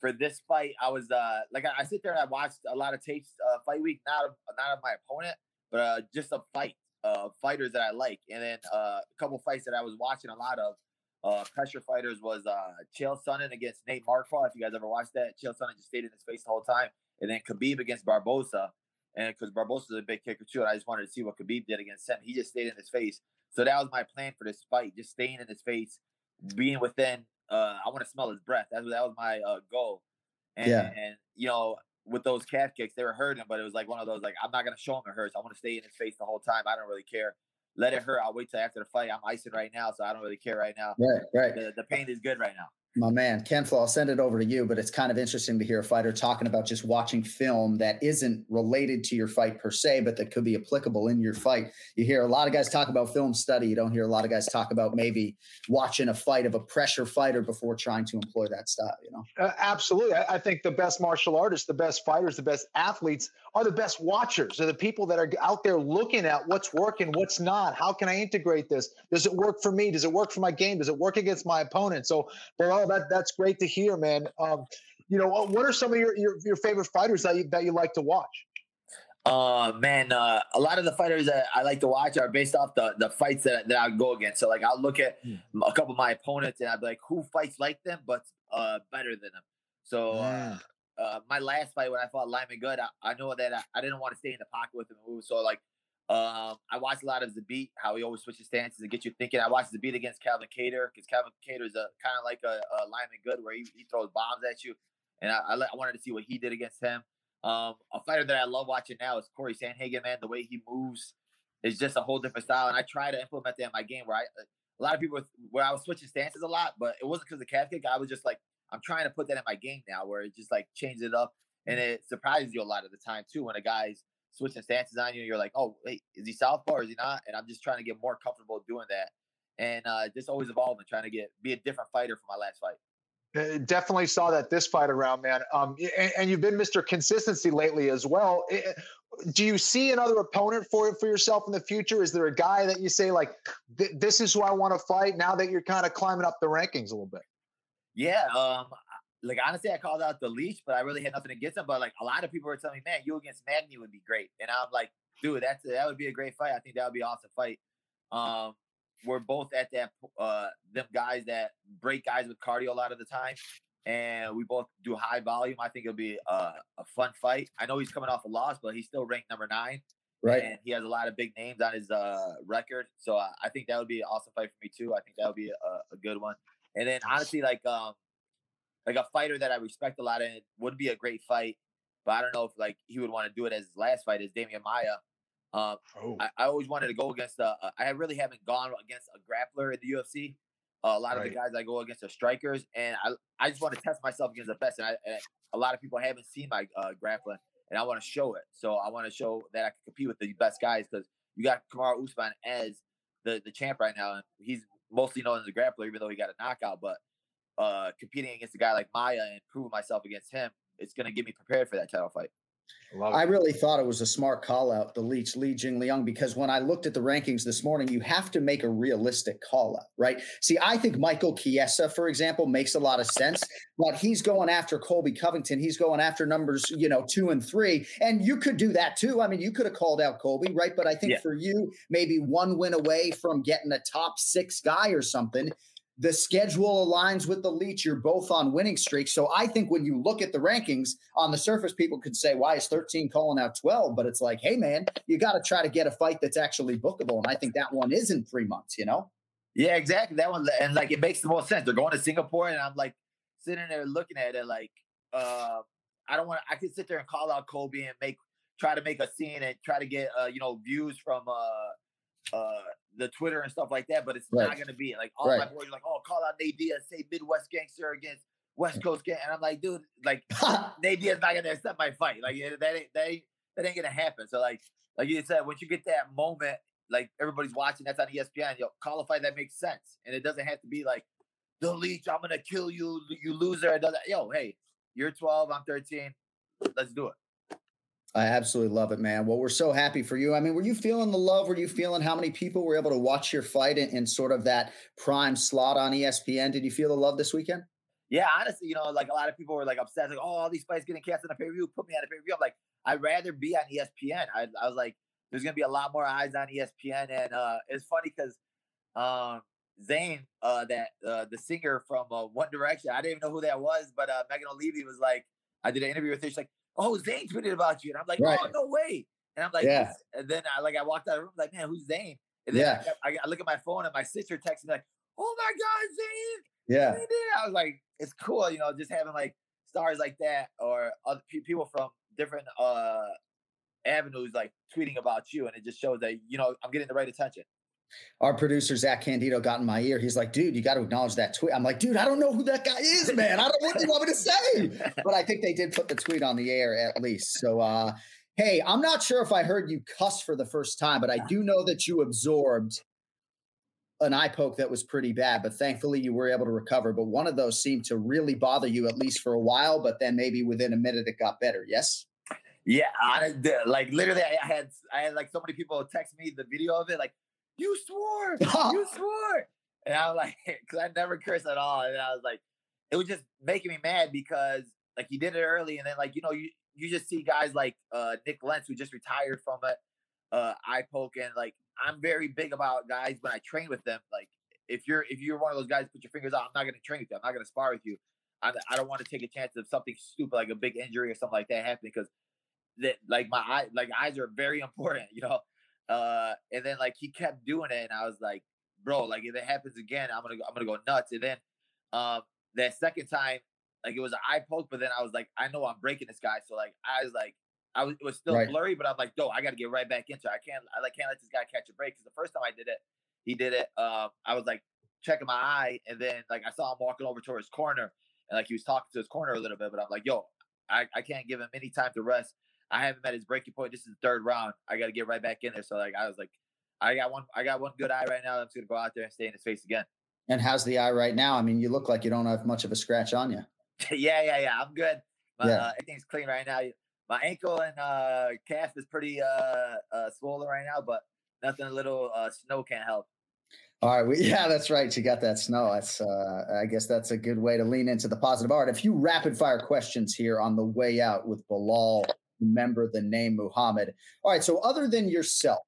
for this fight, I was uh like I, I sit there and I watched a lot of tapes uh, fight week, not of, not of my opponent, but uh, just a fight uh fighters that I like, and then uh, a couple fights that I was watching a lot of. Uh, pressure fighters was uh Chael Sonnen against Nate Marquardt. If you guys ever watched that, Chael Sonnen just stayed in his face the whole time, and then Khabib against Barboza, and because Barboza is a big kicker too, and I just wanted to see what Khabib did against him. He just stayed in his face, so that was my plan for this fight, just staying in his face, being within uh, I want to smell his breath. That was that was my uh, goal. And, Yeah. and you know, with those calf kicks, they were hurting, but it was like one of those like I'm not gonna show him it hurts. I want to stay in his face the whole time. I don't really care. Let it hurt. I'll wait till after the fight. I'm icing right now, so I don't really care right now. Right, right. The, the pain is good right now. My man, Ken Flo, I'll send it over to you, but it's kind of interesting to hear a fighter talking about just watching film that isn't related to your fight per se, but that could be applicable in your fight. You hear a lot of guys talk about film study. You don't hear a lot of guys talk about maybe watching a fight of a pressure fighter before trying to employ that style, you know? Uh, absolutely. I, I think the best martial artists, the best fighters, the best athletes are the best watchers. They're the people that are out there looking at what's working, what's not. How can I integrate this? Does it work for me? Does it work for my game? Does it work against my opponent? So, well, that that's great to hear, man. Um, you know, what are some of your, your, your favorite fighters that you, that you like to watch? Uh man, uh, a lot of the fighters that I like to watch are based off the the fights that, that I go against. So like I'll look at a couple of my opponents and I'll be like, who fights like them but uh better than them. So uh, uh, my last fight when I fought Lyman Good, I, I know that I, I didn't want to stay in the pocket with him. So like um I watched a lot of Zabit, how he always switches stances and get you thinking. I watched Zabit against Calvin Kattar because Calvin Kattar is a kind of like a, a Lyman Good where he, he throws bombs at you, and I, I, wanted to see what he did against him. Um, a fighter that I love watching now is Corey Sandhagen. Man, the way he moves is just a whole different style, and I try to implement that in my game. Where I, a lot of people where I was switching stances a lot, but it wasn't because of the calf kick. I was just like, I'm trying to put that in my game now, where it just like changes it up, and it surprises you a lot of the time too when a guy's switching stances on you. You're like, oh wait, is he southpaw or is he not? And I'm just trying to get more comfortable doing that, and uh, just always evolving, trying to get be a different fighter for my last fight. Uh, definitely saw that this fight around, man. Um, and, and you've been Mr. Consistency lately as well. Do you see another opponent for for yourself in the future? Is there a guy that you say like, "Th- this is who I want to fight? Now that you're kind of climbing up the rankings a little bit. Yeah, um, like honestly, I called out the leash, but I really had nothing against him. But like a lot of people were telling me, man, you against Magny would be great, and I'm like, dude, that's that would be a great fight. I think that would be an awesome fight. Um, we're both at that uh them guys that break guys with cardio a lot of the time, and we both do high volume. I think it'll be a, a fun fight. I know he's coming off a loss, but he's still ranked number nine. Right. And he has a lot of big names on his uh, record. So I, I think that would be an awesome fight for me too. I think that would be a, a good one. And then honestly, like um, like a fighter that I respect a lot and would be a great fight, but I don't know if like he would want to do it as his last fight is Demian Maia. Um, I, I always wanted to go against a, a- I really haven't gone against a grappler in the UFC. Uh, a lot of the guys I go against are strikers, and I I just want to test myself against the best. And, I, and a lot of people haven't seen my uh, grappling, and I want to show it. So I want to show that I can compete with the best guys because you got Kamaru Usman as the the champ right now, and he's mostly known as a grappler, even though he got a knockout. But uh, competing against a guy like Maia and proving myself against him, it's gonna get me prepared for that title fight. I really thought it was a smart call out, the Leech, Li Jing Liang, because when I looked at the rankings this morning, you have to make a realistic call out, right? See, I think Michael Chiesa, for example, makes a lot of sense, but he's going after Colby Covington. He's going after numbers, you know, two and three. And you could do that too. I mean, you could have called out Colby, right? But I think Yeah. for you, maybe one win away from getting a top six guy or something. The schedule aligns with the Leech. You're both on winning streaks. So I think when you look at the rankings on the surface, people could say, why is 13 calling out 12? But it's like, hey, man, you got to try to get a fight that's actually bookable. And I think that one is in three months, you know? Yeah, exactly. That one, and like it makes the most sense. They're going to Singapore, and I'm like sitting there looking at it, like uh, I don't want. to, I could sit there and call out Colby and make try to make a scene and try to get uh, you know views from uh, uh, the Twitter and stuff like that, but it's Right. not going to be like all Right. my boys are like, oh, call out Nate Diaz, say Midwest gangster against West Coast gang, and I'm like, dude, like Nate Diaz not to accept my fight. Like that ain't that ain't that ain't to happen. So like like you said, once you get that moment, like everybody's watching, that's on ESPN. Yo, call a fight that makes sense, and it doesn't have to be like the leech. I'm gonna kill you, you loser. It doesn't. Yo, hey, you're 12, I'm 13. Let's do it. I absolutely love it, man. Well, we're so happy for you. I mean, were you feeling the love? Were you feeling how many people were able to watch your fight in, in sort of that prime slot on ESPN? Did you feel the love this weekend? Yeah, honestly, you know, like a lot of people were like upset, like, oh, all these fights getting cast on the pay per view. Put me on the pay per view. I'm like, I'd rather be on ESPN. I, I was like, there's gonna be a lot more eyes on ESPN, and uh, it's funny because um, Zayn, uh, that uh, the singer from uh, One Direction, I didn't even know who that was, but uh, Megan Olivi was like, I did an interview with her. She's like, oh, Zayn tweeted about you, and I'm like, Right. oh, no way. And I'm like, Yeah. And then I like I walked out of the room like, man, who's Zayn? And then Yeah. I, I look at my phone and my sister texts me like, oh my god, Zayn. Yeah. It." I was like, it's cool, you know, just having like stars like that or other pe- people from different uh avenues like tweeting about you, and it just shows that you know I'm getting the right attention. Our producer Zach Candido got in my ear. He's like, "Dude, you got to acknowledge that tweet." I'm like, "Dude, I don't know who that guy is, man. I don't what you want me to say?" But I think they did put the tweet on the air at least. So, uh, hey, I'm not sure if I heard you cuss for the first time, but I do know that you absorbed an eye poke that was pretty bad. But thankfully, you were able to recover. But one of those seemed to really bother you at least for a while. But then maybe within a minute, it got better. Yes. Yeah, I, like literally, I had I had like so many people text me the video of it, like you swore, you swore, and I was like, because I never curse at all, and I was like, it was just making me mad because like he did it early, and then like you know you you just see guys like uh Nik Lentz who just retired from it, uh eye poke, and like I'm very big about guys when I train with them, like if you're if you're one of those guys, put your fingers out. I'm not going to train with you. I'm not going to spar with you. I, I don't want to take a chance of something stupid like a big injury or something like that happening because that like my eye like eyes are very important, you know. Uh, and then like he kept doing it, and I was like, bro, like if it happens again, I'm gonna go, I'm gonna go nuts. And then um that second time, like it was an eye poke, but then I was like, I know I'm breaking this guy, so like I was like. I was, it was still Right. blurry, but I'm like, no, I got to get right back into it. I can't, I like, can't let this guy catch a break. Because the first time I did it, he did it. Um, I was like checking my eye, and then like I saw him walking over towards his corner, and like he was talking to his corner a little bit. But I'm like, yo, I, I can't give him any time to rest. I haven't met his breaking point. This is the third round. I got to get right back in there. So like I was like, I got one, I got one good eye right now. I'm just gonna go out there and stay in his face again. And how's the eye right now? I mean, you look like you don't have much of a scratch on you. yeah, yeah, yeah. I'm good. My, Yeah. uh, everything's clean right now. My ankle and uh, calf is pretty uh, uh, swollen right now, but nothing a little uh, snow can't help. All right. We, yeah, that's right. You got that snow. That's, uh, I guess that's a good way to lean into the positive. All right. A few rapid fire questions here on the way out with Belal. Remember the name Muhammad. All right. So, other than yourself,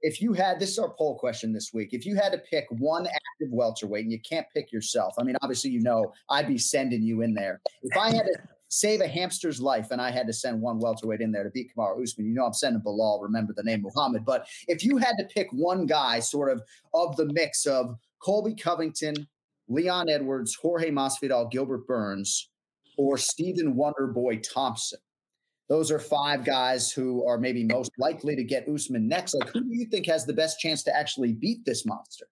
if you had this is our poll question this week, if you had to pick one active welterweight and you can't pick yourself, I mean, obviously, you know, I'd be sending you in there. If I had to save a hamster's life and I had to send one welterweight in there to beat Kamaru Usman, you know, I'm sending Belal. Remember the name Muhammad. But if you had to pick one guy, sort of of the mix of Colby Covington, Leon Edwards, Jorge Masvidal, Gilbert Burns, or Stephen Wonderboy Thompson. Those are five guys who are maybe most likely to get Usman next. Like, who do you think has the best chance to actually beat this monster?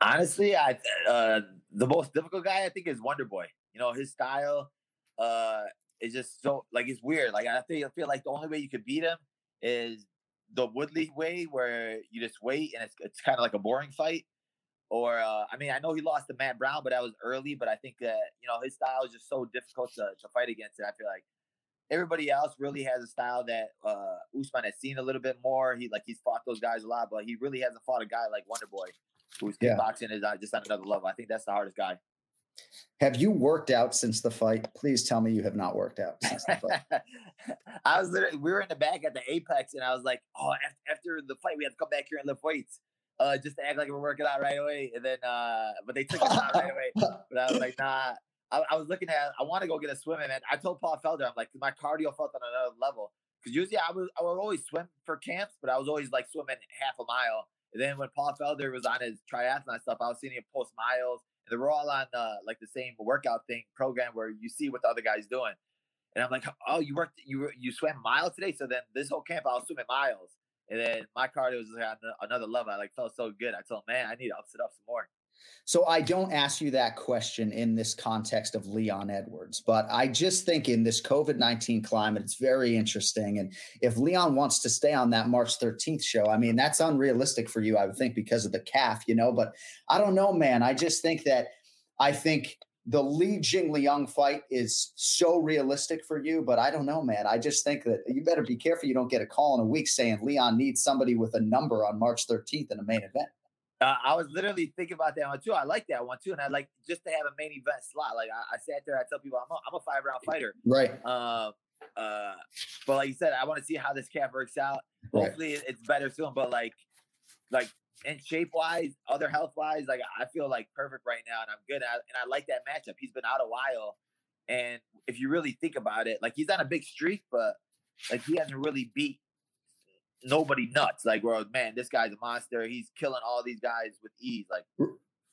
Honestly, I uh, the most difficult guy I think is Wonder Boy. You know, his style uh, is just so like it's weird. Like I feel I feel like the only way you could beat him is the Woodley way, where you just wait and it's it's kind of like a boring fight. Or uh, I mean, I know he lost to Matt Brown, but that was early. But I think that you know his style is just so difficult to, to fight against. And I feel like everybody else really has a style that uh, Usman has seen a little bit more. He like he's fought those guys a lot, but he really hasn't fought a guy like Wonder Boy, who's Yeah. kickboxing is uh, just on another level. I think that's the hardest guy. Have you worked out since the fight? Please tell me you have not worked out since the fight. I was literally we were in the back at the Apex, and I was like, oh, after the fight, we have to come back here and lift weights. uh, just to act like we're working out right away. And then, uh, but they took us out right away. But I was like, nah. I, I was looking at. I want to go get a swim, and I told Paul Felder, I'm like, my cardio felt on another level. Because usually I was I would always swim for camps, but I was always like swimming half a mile. And then when Paul Felder was on his triathlon stuff, I was seeing him post miles, and they were all on uh, like the same workout thing program where you see what the other guy's doing. And I'm like, oh, you worked, you you swam miles today. So then this whole camp, I was swimming miles, and then my cardio was like on another level. I like felt so good. I told man, I need to up it up some more. So I don't ask you that question in this context of Leon Edwards, but I just think in this COVID 19 climate, it's very interesting. And if Leon wants to stay on that March 13th show, I mean, that's unrealistic for you, I would think, because of the calf, you know, but I don't know, man. I just think that I think the Li Jingliang fight is so realistic for you, but I don't know, man. I just think that you better be careful you don't get a call in a week saying Leon needs somebody with a number on March 13th in a main event. Uh, I was literally thinking about that one too. I like that one too, and I like just to have a main event slot. Like I, I sat there, I tell people I'm a, I'm a five round fighter, right? Uh, uh, but like you said, I want to see how this calf works out. Right. Hopefully, it's better soon. But like, like in shape wise, other health wise, like I feel like perfect right now, and I'm good. At, and I like that matchup. He's been out a while, and if you really think about it, like he's on a big streak, but like he hasn't really beat nobody nuts. Like, well, man, this guy's a monster. He's killing all these guys with ease. Like,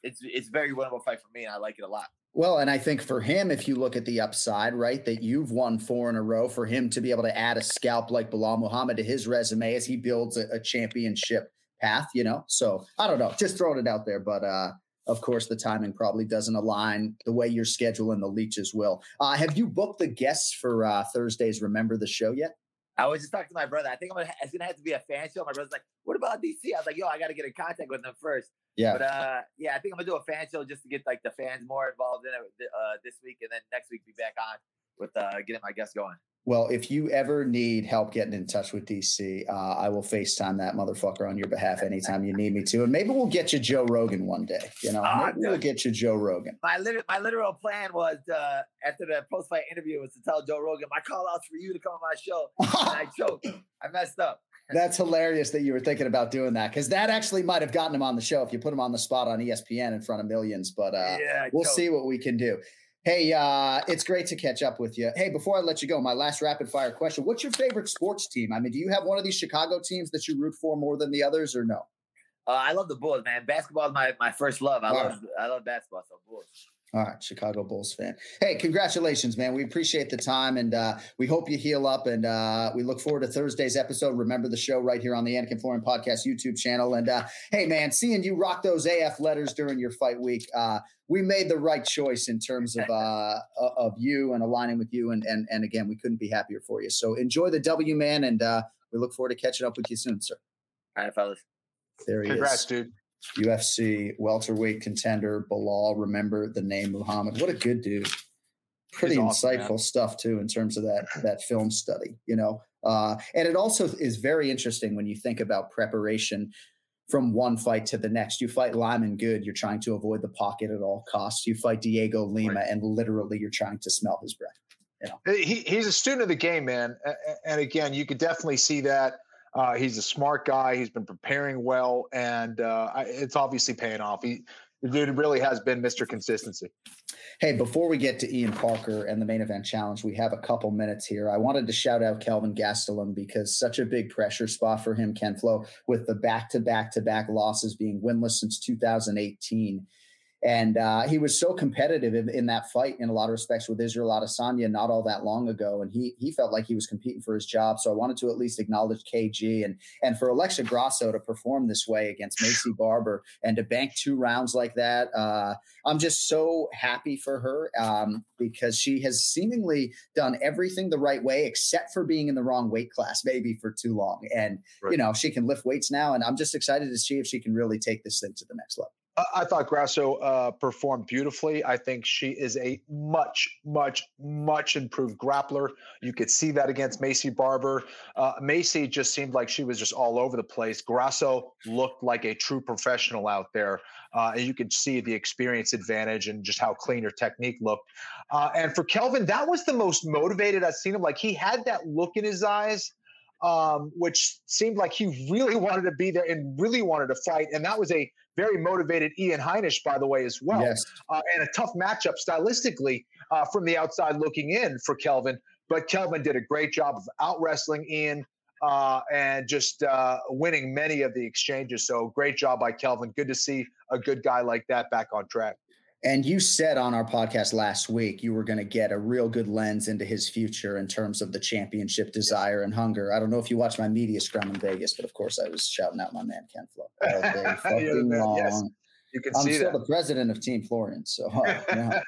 it's it's very winnable fight for me, and I like it a lot. Well, and I think for him, if you look at the upside, right, that you've won four in a row, for him to be able to add a scalp like Belal Muhammad to his resume as he builds a, a championship path, you know. So I don't know, just throwing it out there, but uh, of course, the timing probably doesn't align the way your schedule and the leeches will. Uh, have you booked the guests for uh, Thursday's Remember the Show yet? I was just talking to my brother. I think I'm gonna, it's gonna have to be a fan show. My brother's like, "What about DC?" I was like, "Yo, I got to get in contact with them first. Yeah. But uh, yeah, I think I'm gonna do a fan show just to get like the fans more involved in it uh, this week, and then next week be back on with uh, getting my guests going. Well, if you ever need help getting in touch with DC, uh, I will FaceTime that motherfucker on your behalf anytime you need me to. And maybe we'll get you Joe Rogan one day. You know, uh, we'll get you Joe Rogan. My, literal, my literal plan was uh, after the post fight interview was to tell Joe Rogan, my call outs for you to come on my show. and I choked. I messed up. That's hilarious that you were thinking about doing that because that actually might have gotten him on the show if you put him on the spot on ESPN in front of millions. But uh, yeah, we'll see what we can do. Hey, uh, it's great to catch up with you. Hey, before I let you go, my last rapid fire question: What's your favorite sports team? I mean, do you have one of these Chicago teams that you root for more than the others, or no? Uh, I love the Bulls, man. Basketball is my, my first love. I All love right. I love basketball, so Bulls. All right, Chicago Bulls fan. Hey, congratulations, man. We appreciate the time and uh, we hope you heal up. And uh, we look forward to Thursday's episode. Remember the show right here on the Anik and Florian Podcast YouTube channel. And uh, hey, man, seeing you rock those AF letters during your fight week, uh, we made the right choice in terms of uh, of you and aligning with you. And, and, and again, we couldn't be happier for you. So enjoy the W, man. And uh, we look forward to catching up with you soon, sir. All right, fellas. There he Congrats, is. dude. UFC welterweight contender Belal. Remember the name Muhammad. What a good dude. Pretty awesome, insightful man. stuff too in terms of that that film study. You know, uh, and it also is very interesting when you think about preparation from one fight to the next. You fight Lyman Good, you're trying to avoid the pocket at all costs. You fight Diego Lima, right. and literally you're trying to smell his breath. You know? he, he's a student of the game, man. And again, you could definitely see that uh, he's a smart guy. He's been preparing well, and uh, it's obviously paying off. He, dude really has been Mr. Consistency. Hey, before we get to Ian Parker and the main event challenge, we have a couple minutes here. I wanted to shout out Kelvin Gastelum because such a big pressure spot for him, Ken Flo, with the back to back to back losses being winless since 2018. And uh, he was so competitive in, in, that fight in a lot of respects with Israel Adesanya not all that long ago. And he he felt like he was competing for his job. So I wanted to at least acknowledge KG and and for Alexa Grasso to perform this way against Macy Barber and to bank two rounds like that. Uh, I'm just so happy for her um, because she has seemingly done everything the right way except for being in the wrong weight class maybe for too long. And right. you know she can lift weights now, and I'm just excited to see if she can really take this thing to the next level. I thought Grasso uh, performed beautifully. I think she is a much, much, much improved grappler. You could see that against Maycee Barber. Uh, Maycee just seemed like she was just all over the place. Grasso looked like a true professional out there. Uh, and you could see the experience advantage and just how clean her technique looked. Uh, and for Kelvin, that was the most motivated I've seen him. Like he had that look in his eyes um, which seemed like he really wanted to be there and really wanted to fight. And that was a very motivated Ian Heinisch, by the way, as well. Yes. Uh, and a tough matchup stylistically uh, from the outside looking in for Kelvin. But Kelvin did a great job of out wrestling Ian uh, and just uh, winning many of the exchanges. So great job by Kelvin. Good to see a good guy like that back on track. And you said on our podcast last week you were going to get a real good lens into his future in terms of the championship desire and hunger. I don't know if you watched my media scrum in Vegas, but of course I was shouting out my man Ken Flo. all day fucking man, long. yes. You can I'm see still that. the president of Team Florian. So, uh, yeah.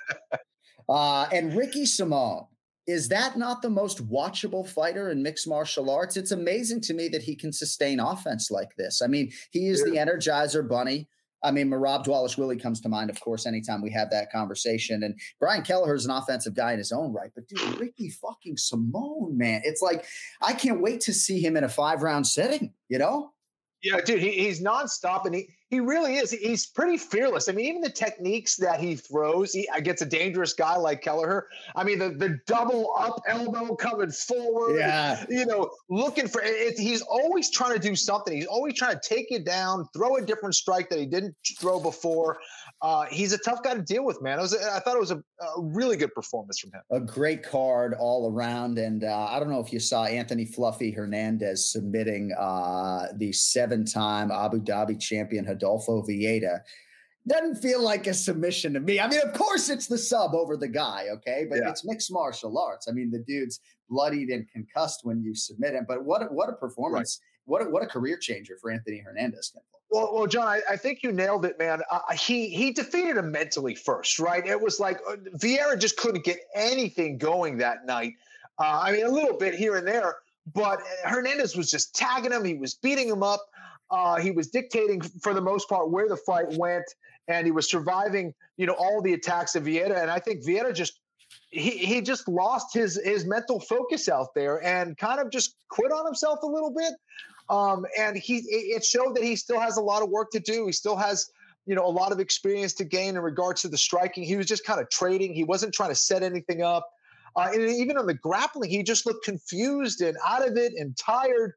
uh, and Ricky Simon, is that not the most watchable fighter in mixed martial arts? It's amazing to me that he can sustain offense like this. I mean, he is the energizer bunny. I mean, Merab Dvalishvili comes to mind, of course, anytime we have that conversation. And Brian Kelleher is an offensive guy in his own right. But dude, Ricky fucking Simone, man, it's like I can't wait to see him in a five round setting, you know? Yeah, dude, he, he's nonstop, and he he really is. He's pretty fearless. I mean, even the techniques that he throws he, against a dangerous guy like Kelleher. I mean, the the double up elbow coming forward. Yeah. you know, looking for it. He's always trying to do something. He's always trying to take you down, throw a different strike that he didn't throw before. Uh, he's a tough guy to deal with, man. It was, I thought it was a, a really good performance from him. a great card all around. And uh, I don't know if you saw Anthony Fluffy Hernandez submitting uh, the seven time Abu Dhabi champion Rodolfo Vieira. Doesn't feel like a submission to me. I mean, of course, it's the sub over the guy, okay? But Yeah. it's mixed martial arts. I mean, the dude's bloodied and concussed when you submit him. But what what a performance! What a, what a career changer for Anthony Hernandez. Well, well, Jon, I, I think you nailed it, man. Uh, he he defeated him mentally first, right? It was like uh, Vieira just couldn't get anything going that night. Uh, I mean, a little bit here and there, but Hernandez was just tagging him. He was beating him up. Uh, he was dictating, for the most part, where the fight went, and he was surviving, you know, all the attacks of Vieira. And I think Vieira just he he just lost his his mental focus out there and kind of just quit on himself a little bit. Um, and he it showed that he still has a lot of work to do. He still has you know a lot of experience to gain in regards to the striking. He was just kind of trading. He wasn't trying to set anything up. Uh, and even on the grappling, he just looked confused and out of it and tired.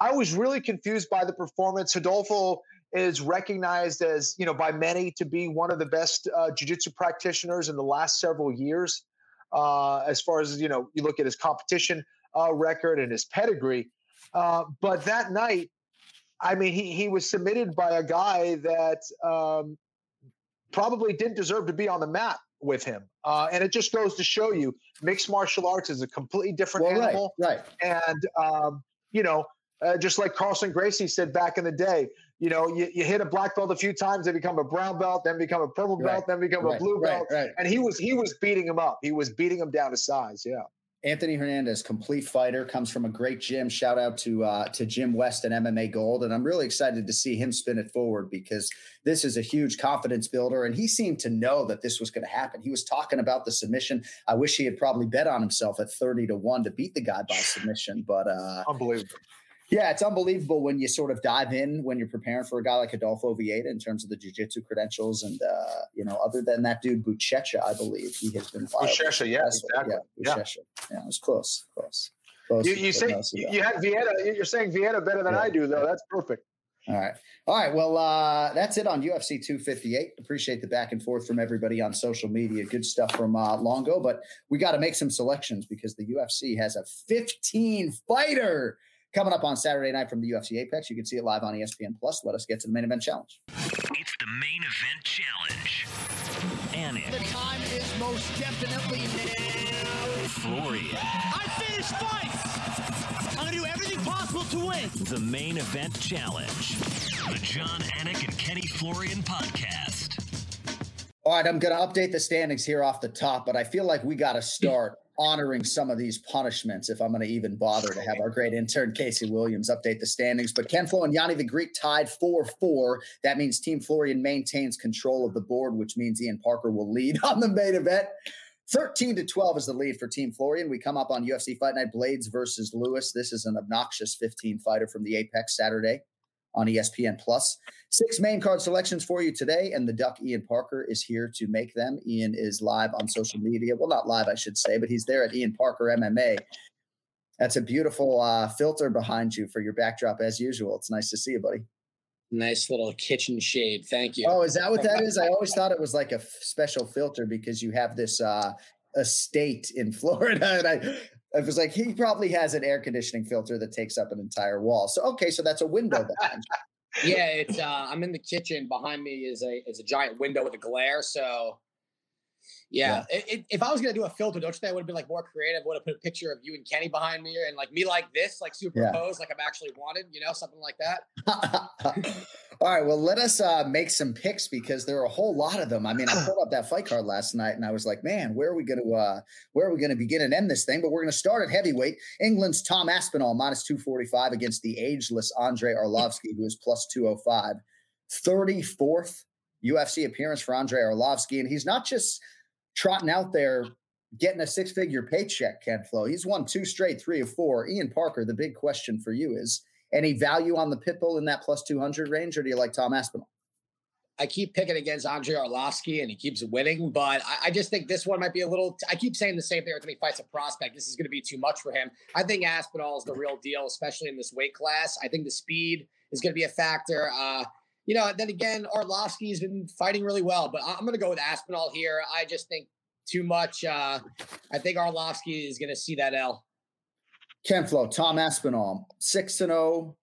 I was really confused by the performance. Rodolfo is recognized as, you know, by many to be one of the best uh, jiu-jitsu practitioners in the last several years. Uh, as far as you know, you look at his competition uh, record and his pedigree. Uh, but that night, I mean, he he was submitted by a guy that um, probably didn't deserve to be on the mat with him. Uh, and it just goes to show you, mixed martial arts is a completely different Well, right, animal. right. And um, you know, uh, just like Carlson Gracie said back in the day, you know, you, you hit a black belt a few times, they become a brown belt, then become a purple Right, belt, then become a right, blue right, belt. right. And he was he was beating him up. He was beating him down to size. Yeah. Anthony Hernandez, complete fighter, comes from a great gym. Shout out to uh, to Jim West and MMA Gold, and I'm really excited to see him spin it forward because this is a huge confidence builder, and he seemed to know that this was going to happen. He was talking about the submission. I wish he had probably bet on himself at thirty to one to beat the guy by submission, but uh, Unbelievable. Yeah, it's unbelievable when you sort of dive in when you're preparing for a guy like Rodolfo Vieira in terms of the jiu-jitsu credentials. And, uh, you know, other than that dude, Buchecha, I believe he has been fired. Buchecha, yeah, exactly. Yeah, Yeah. Buchecha. Yeah, it was close, close. close You, you say you had Vienna. You're saying Vienna better than Yeah. I do, though. That's perfect. All right. All right. Well, uh, that's it on UFC 258. Appreciate the back and forth from everybody on social media. Good stuff from uh, Longo, but we got to make some selections because the UFC has a 15 fighter coming up on Saturday night from the UFC Apex. You can see it live on ESPN Plus. Let us get to the main event challenge. It's the main event challenge. Anik, The time is most definitely now. Florian, I finished fights. I'm gonna do everything possible to win. the main event challenge. The Jon Anik and Kenny Florian podcast. All right, I'm going to update the standings here off the top, but I feel like we got to start honoring some of these punishments if I'm going to even bother to have our great intern Casey Williams update the standings. But Ken Flo and Yanni the Greek tied 4 4. That means Team Florian maintains control of the board, which means Ian Parker will lead on the main event. 13 to 12 is the lead for Team Florian. We come up on UFC Fight Night Blaydes versus Lewis. This is an obnoxious 15 fighter from the Apex Saturday on ESPN Plus. Six main card selections for you today, and the Duck Ian Parker is here to make them. Ian is live on social media. Well, not live, I should say, but he's there at Ian Parker MMA. That's a beautiful uh, filter behind you for your backdrop as usual. It's nice to see you, buddy. Nice little kitchen shade. Thank you. Oh, is that what that is? I always thought it was like a f- special filter because you have this uh, estate in Florida. And I, I was like, he probably has an air conditioning filter that takes up an entire wall. So okay, so that's a window behind yeah, it's uh I'm in the kitchen. Behind me is a is a giant window with a glare. So yeah, It, it, if I was gonna do a filter, don't you think I would have been like more creative? Would have put a picture of you and Kenny behind me, and like me like this, like superimposed, like I'm actually wanted, you know, something like that. All right, well, let us uh, make some picks because there are a whole lot of them. I mean, I pulled up that fight card last night, and I was like, man, where are we going to uh, where are we going to begin and end this thing? But we're going to start at heavyweight. England's Tom Aspinall minus two forty five against the ageless Andre Arlovsky, who is plus two hundred five. 34th UFC appearance for Andre Arlovsky, and he's not just trotting out there getting a six figure paycheck, Ken Flo. He's won two straight, three of four. Ian Parker, the big question for you is any value on the Pitbull in that plus 200 range, or do you like Tom Aspinall? I keep picking against Andre Arlovsky and he keeps winning, but I, I, just think this one might be a little. I keep saying the same thing every time he fights a prospect. This is going to be too much for him. I think Aspinall is the real deal, especially in this weight class. I think the speed is going to be a factor. Uh, you know, then again, Arlovsky's been fighting really well, but I'm going to go with Aspinall here. I just think too much. Uh, I think Arlovsky is going to see that L. Ken Flo, Tom Aspinall, six and zero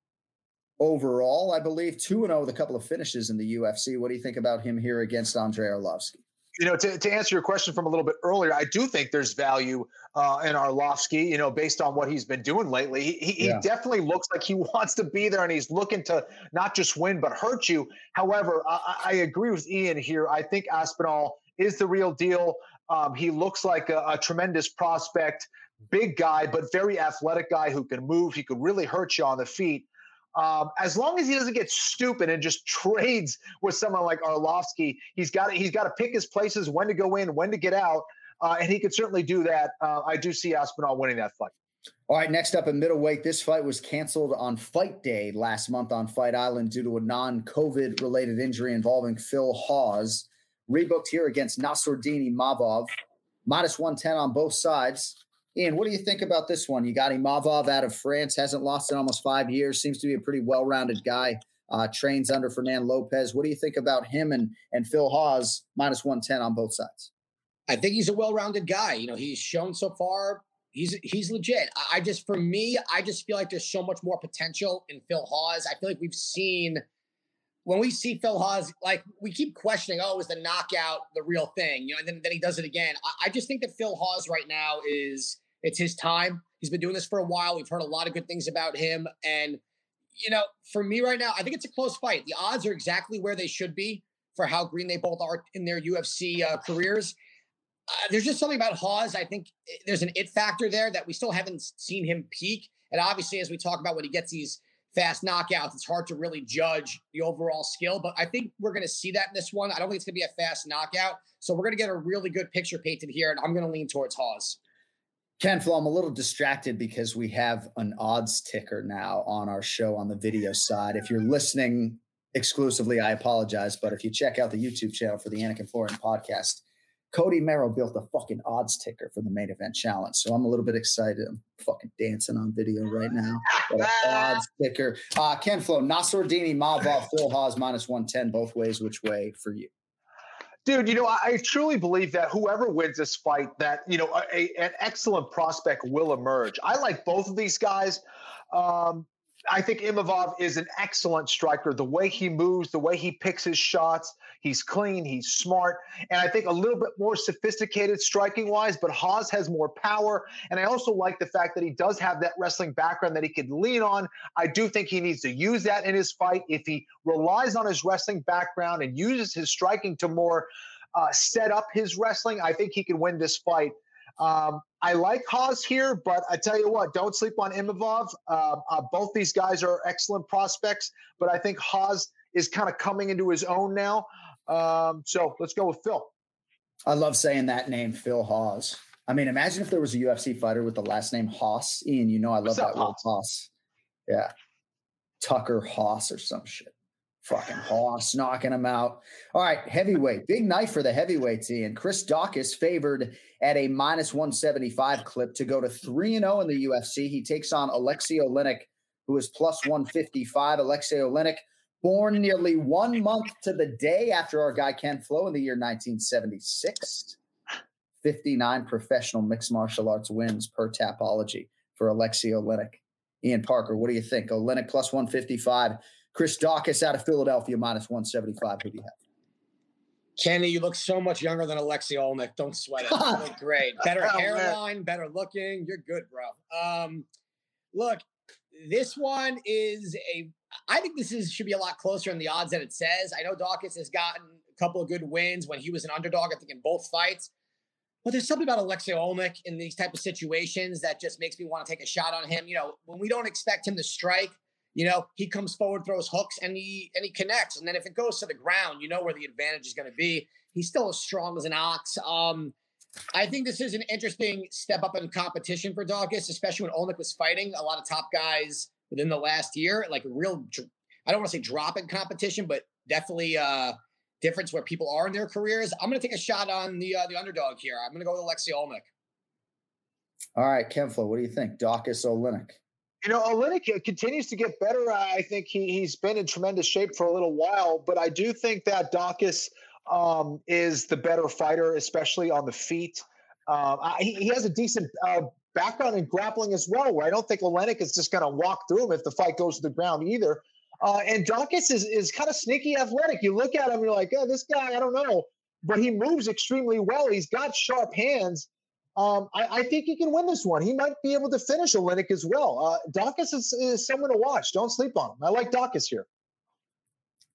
overall, I believe, two and zero with a couple of finishes in the UFC. What do you think about him here against Andre Arlovsky? You know, to, to answer your question from a little bit earlier, I do think there's value uh, in Arlovsky, you know, based on what he's been doing lately. He, he, yeah. he, definitely looks like he wants to be there and he's looking to not just win, but hurt you. However, I, I agree with Ian here. I think Aspinall is the real deal. Um, he looks like a, a tremendous prospect big guy, but very athletic guy who can move. He could really hurt you on the feet. Um, as long as he doesn't get stupid and just trades with someone like Arlovsky, he's got he's got to pick his places, when to go in, when to get out, uh, and he could certainly do that. Uh, I do see Aspinall winning that fight. All right, next up in middleweight, this fight was canceled on fight day last month on Fight Island due to a non-COVID related injury involving Phil Hawes. Rebooked here against Nassourdine Imavov, minus 110 on both sides. Ian, what do you think about this one? You got Imavov out of France, hasn't lost in almost five years, seems to be a pretty well rounded guy. Uh, trains under Fernand Lopez. What do you think about him and and Phil Hawes minus one ten on both sides? I think he's a well rounded guy. You know, he's shown so far he's he's legit. I just for me, I just feel like there's so much more potential in Phil Hawes. I feel like we've seen when we see Phil Hawes, like we keep questioning, oh, is the knockout the real thing? You know, and then, then he does it again. I, I just think that Phil Hawes right now is it's his time. He's been doing this for a while. We've heard a lot of good things about him. And, you know, for me right now, I think it's a close fight. The odds are exactly where they should be for how green they both are in their UFC uh, careers. Uh, there's just something about Hawes. I think eh, there's an it factor there that we still haven't seen him peak. And obviously, as we talk about when he gets these fast knockouts, it's hard to really judge the overall skill. But I think we're going to see that in this one. I don't think it's going to be a fast knockout. So we're going to get a really good picture painted here. And I'm going to lean towards Hawes. Ken Flo, I'm a little distracted because we have an odds ticker now on our show on the video side. If you're listening exclusively, I apologize. But if you check out the YouTube channel for the Anik and Florian podcast, Cody Merrow built a fucking odds ticker for the main event challenge. So I'm a little bit excited. I'm fucking dancing on video right now. odds ticker. Uh, Ken Flo, Nassourdine, Imavov, Phil Hawes, minus 110, both ways. Which way for you? Dude, you know, I, truly believe that whoever wins this fight, that you know, a, an excellent prospect will emerge. I like both of these guys. Um, I think Imavov is an excellent striker. The way he moves, the way he picks his shots, he's clean, he's smart, and I think a little bit more sophisticated striking wise. But Haas has more power, and I also like the fact that he does have that wrestling background that he could lean on. I do think he needs to use that in his fight. If he relies on his wrestling background and uses his striking to more uh, set up his wrestling, I think he can win this fight. Um, I like Hawes here, but I tell you what, don't sleep on Imavov. Uh, uh, both these guys are excellent prospects, but I think Hawes is kind of coming into his own now. Um, so let's go with Phil. I love saying that name, Phil Hawes. I mean, imagine if there was a UFC fighter with the last name Haas. Ian, you know I love What's that up, word Haas? Yeah. Tucker Haas or some shit. Fucking Hoss knocking him out. All right, heavyweight. Big night for the heavyweights, Ian. Chris Daukaus favored at a minus 175 clip to go to 3 0 in the UFC. He takes on Alexei Oleinik, who is plus 155. Alexei Oleinik, born nearly one month to the day after our guy Ken Flo in the year 1976. 59 professional mixed martial arts wins per Tapology for Alexei Oleinik. Ian Parker, what do you think? Oleinik plus 155 Chris Daukaus out of Philadelphia minus 175. Who do you have? Kenny, you look so much younger than Alexei Oleinik. Don't sweat it. You look great. Better oh, hairline, man. better looking. You're good, bro. Um, look, this one is a. I think this is should be a lot closer in the odds than it says. I know Daukaus has gotten a couple of good wins when he was an underdog. I think in both fights. But there's something about Alexei Oleinik in these type of situations that just makes me want to take a shot on him. You know, when we don't expect him to strike, you know, he comes forward, throws hooks, and he and he connects. And then if it goes to the ground, you know where the advantage is going to be. He's still as strong as an ox. Um, I think this is an interesting step up in competition for Daukaus, especially when Oleinik was fighting a lot of top guys within the last year. Like real, I don't want to say drop in competition, but definitely uh difference where people are in their careers. I'm going to take a shot on the uh, the underdog here. I'm going to go with Alexei Oleinik. All right, Ken Flo, what do you think? Daukaus Oleinik. You know, Oleinik continues to get better. I think he, he's been in tremendous shape for a little while, but I do think that Daukaus um, is the better fighter, especially on the feet. Um, he, has a decent uh, background in grappling as well, where I don't think Oleinik is just going to walk through him if the fight goes to the ground either. Uh, and Daukaus is, is kind of sneaky athletic. You look at him, you're like, oh, this guy, I don't know. But he moves extremely well. He's got sharp hands. Um, I, I, think he can win this one. He might be able to finish Oleinik as well. Uh, Daukaus is, is someone to watch. Don't sleep on him. I like Daukaus here.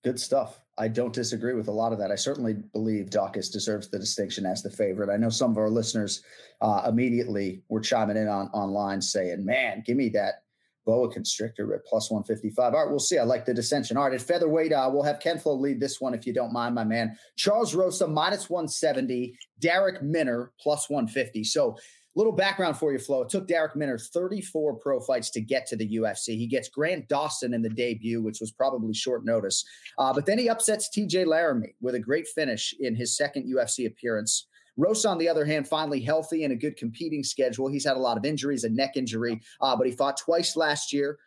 Good stuff. I don't disagree with a lot of that. I certainly believe Daukaus deserves the distinction as the favorite. I know some of our listeners uh, immediately were chiming in on online saying, "Man, give me that boa constrictor at plus 155. All right, we'll see. I like the dissension. All right, at featherweight, uh, we'll have Ken Flo lead this one if you don't mind, my man. Charles Rosa minus 170, Darrick Minner plus 150. So, little background for you, Flo. It took Darrick Minner 34 pro fights to get to the UFC. He gets Grant Dawson in the debut, which was probably short notice. Uh, but then he upsets TJ Laramie with a great finish in his second UFC appearance. Rosa, on the other hand, finally healthy and a good competing schedule. He's had a lot of injuries, a neck injury, uh, but he fought twice last year.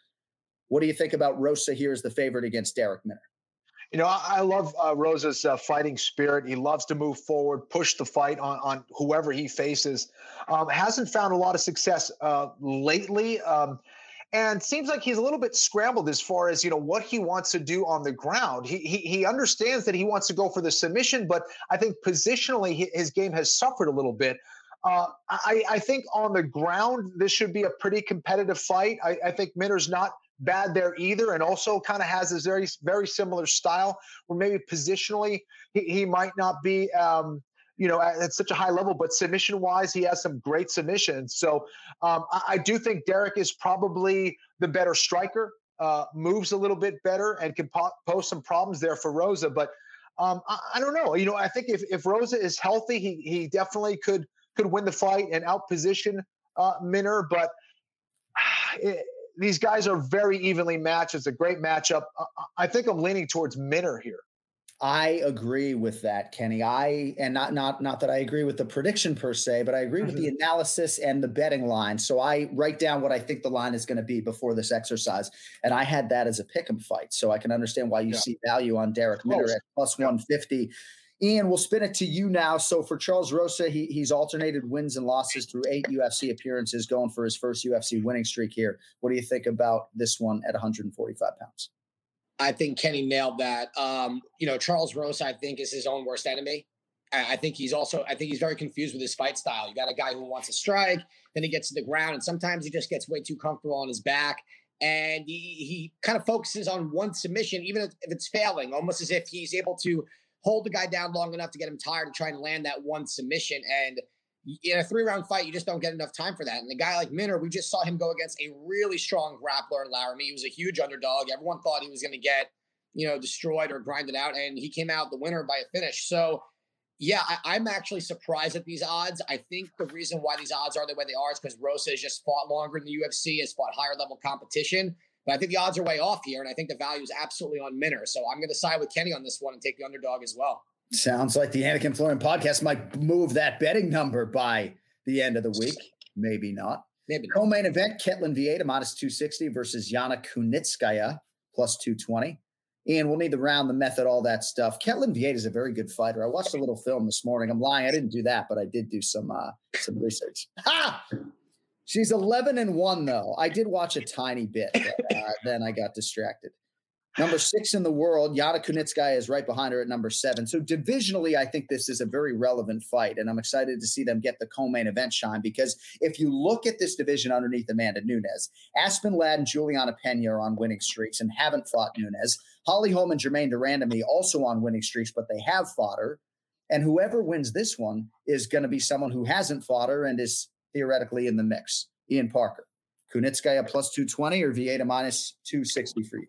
What do you think about Rosa here as the favorite against Darrick Minner? You know, I, love uh, Rosa's uh, fighting spirit. He loves to move forward, push the fight on, on whoever he faces. Um, hasn't found a lot of success uh, lately. Um, and seems like he's a little bit scrambled as far as you know what he wants to do on the ground. He he, he understands that he wants to go for the submission, but I think positionally his game has suffered a little bit. Uh, I, I think on the ground this should be a pretty competitive fight. I, I think Minner's not bad there either, and also kind of has this very very similar style where maybe positionally he, he might not be. Um, you know, at, at, such a high level. But submission wise, he has some great submissions. So um, I, I, do think Darrick is probably the better striker, uh, moves a little bit better, and can po- pose some problems there for Rosa. But um, I, I, don't know. You know, I think if, if Rosa is healthy, he he definitely could could win the fight and outposition uh, Minner. But it, these guys are very evenly matched. It's a great matchup. I think I'm leaning towards Minner here. I agree with that, Kenny. I and not not not that I agree with the prediction per se, but I agree mm-hmm. with the mm-hmm. analysis and the betting line. So I write down what I think the line is going to be before this exercise, and I had that as a pick'em fight. So I can understand why you yeah. see value on Darrick Minner at plus one fifty. Ian, we'll spin it to you now. So for Charles Rosa, he, he's alternated wins and losses through eight UFC appearances, going for his first UFC winning streak here. What do you think about this one at 145 pounds? I think Kenny nailed that. Um, you know, Charles Rosa, I think, is his own worst enemy. I think he's also, I think he's very confused with his fight style. You got a guy who wants to strike, then he gets to the ground, and sometimes he just gets way too comfortable on his back. And he, he kind of focuses on one submission, even if it's failing, almost as if he's able to hold the guy down long enough to get him tired and try and land that one submission. And in a three round fight, you just don't get enough time for that. And a guy like Minner, we just saw him go against a really strong grappler in Laramie. He was a huge underdog. Everyone thought he was going to get, you know, destroyed or grinded out, and he came out the winner by a finish. So, yeah, I, am actually surprised at these odds. I think the reason why these odds are the way they are is because Rosa has just fought longer in the UFC, has fought higher level competition. But I think the odds are way off here, and I think the value is absolutely on Minner. So I'm going to side with Kenny on this one and take the underdog as well. Sounds like the Anik and Florian podcast might move that betting number by the end of the week. Maybe not. Maybe. Co-main event: Ketlen Vieira minus two sixty versus Yana Kunitskaya plus two twenty. Ian, we'll need the round the method, all that stuff. Ketlen Vieira is a very good fighter. I watched a little film this morning. I'm lying, I didn't do that, but I did do some uh, some research. Ha! She's 11 and one though. I did watch a tiny bit, but, uh, then I got distracted. Number six in the world, Yana Kunitskaya is right behind her at number seven. So divisionally, I think this is a very relevant fight, and I'm excited to see them get the co-main event shine because if you look at this division underneath Amanda Nunes, Aspen Ladd and Juliana Pena are on winning streaks and haven't fought Nunes. Holly Holm and Germaine de Randamie also on winning streaks, but they have fought her. And whoever wins this one is going to be someone who hasn't fought her and is theoretically in the mix. Ian Parker, Kunitskaya plus 220 or Vieira minus 260 for you?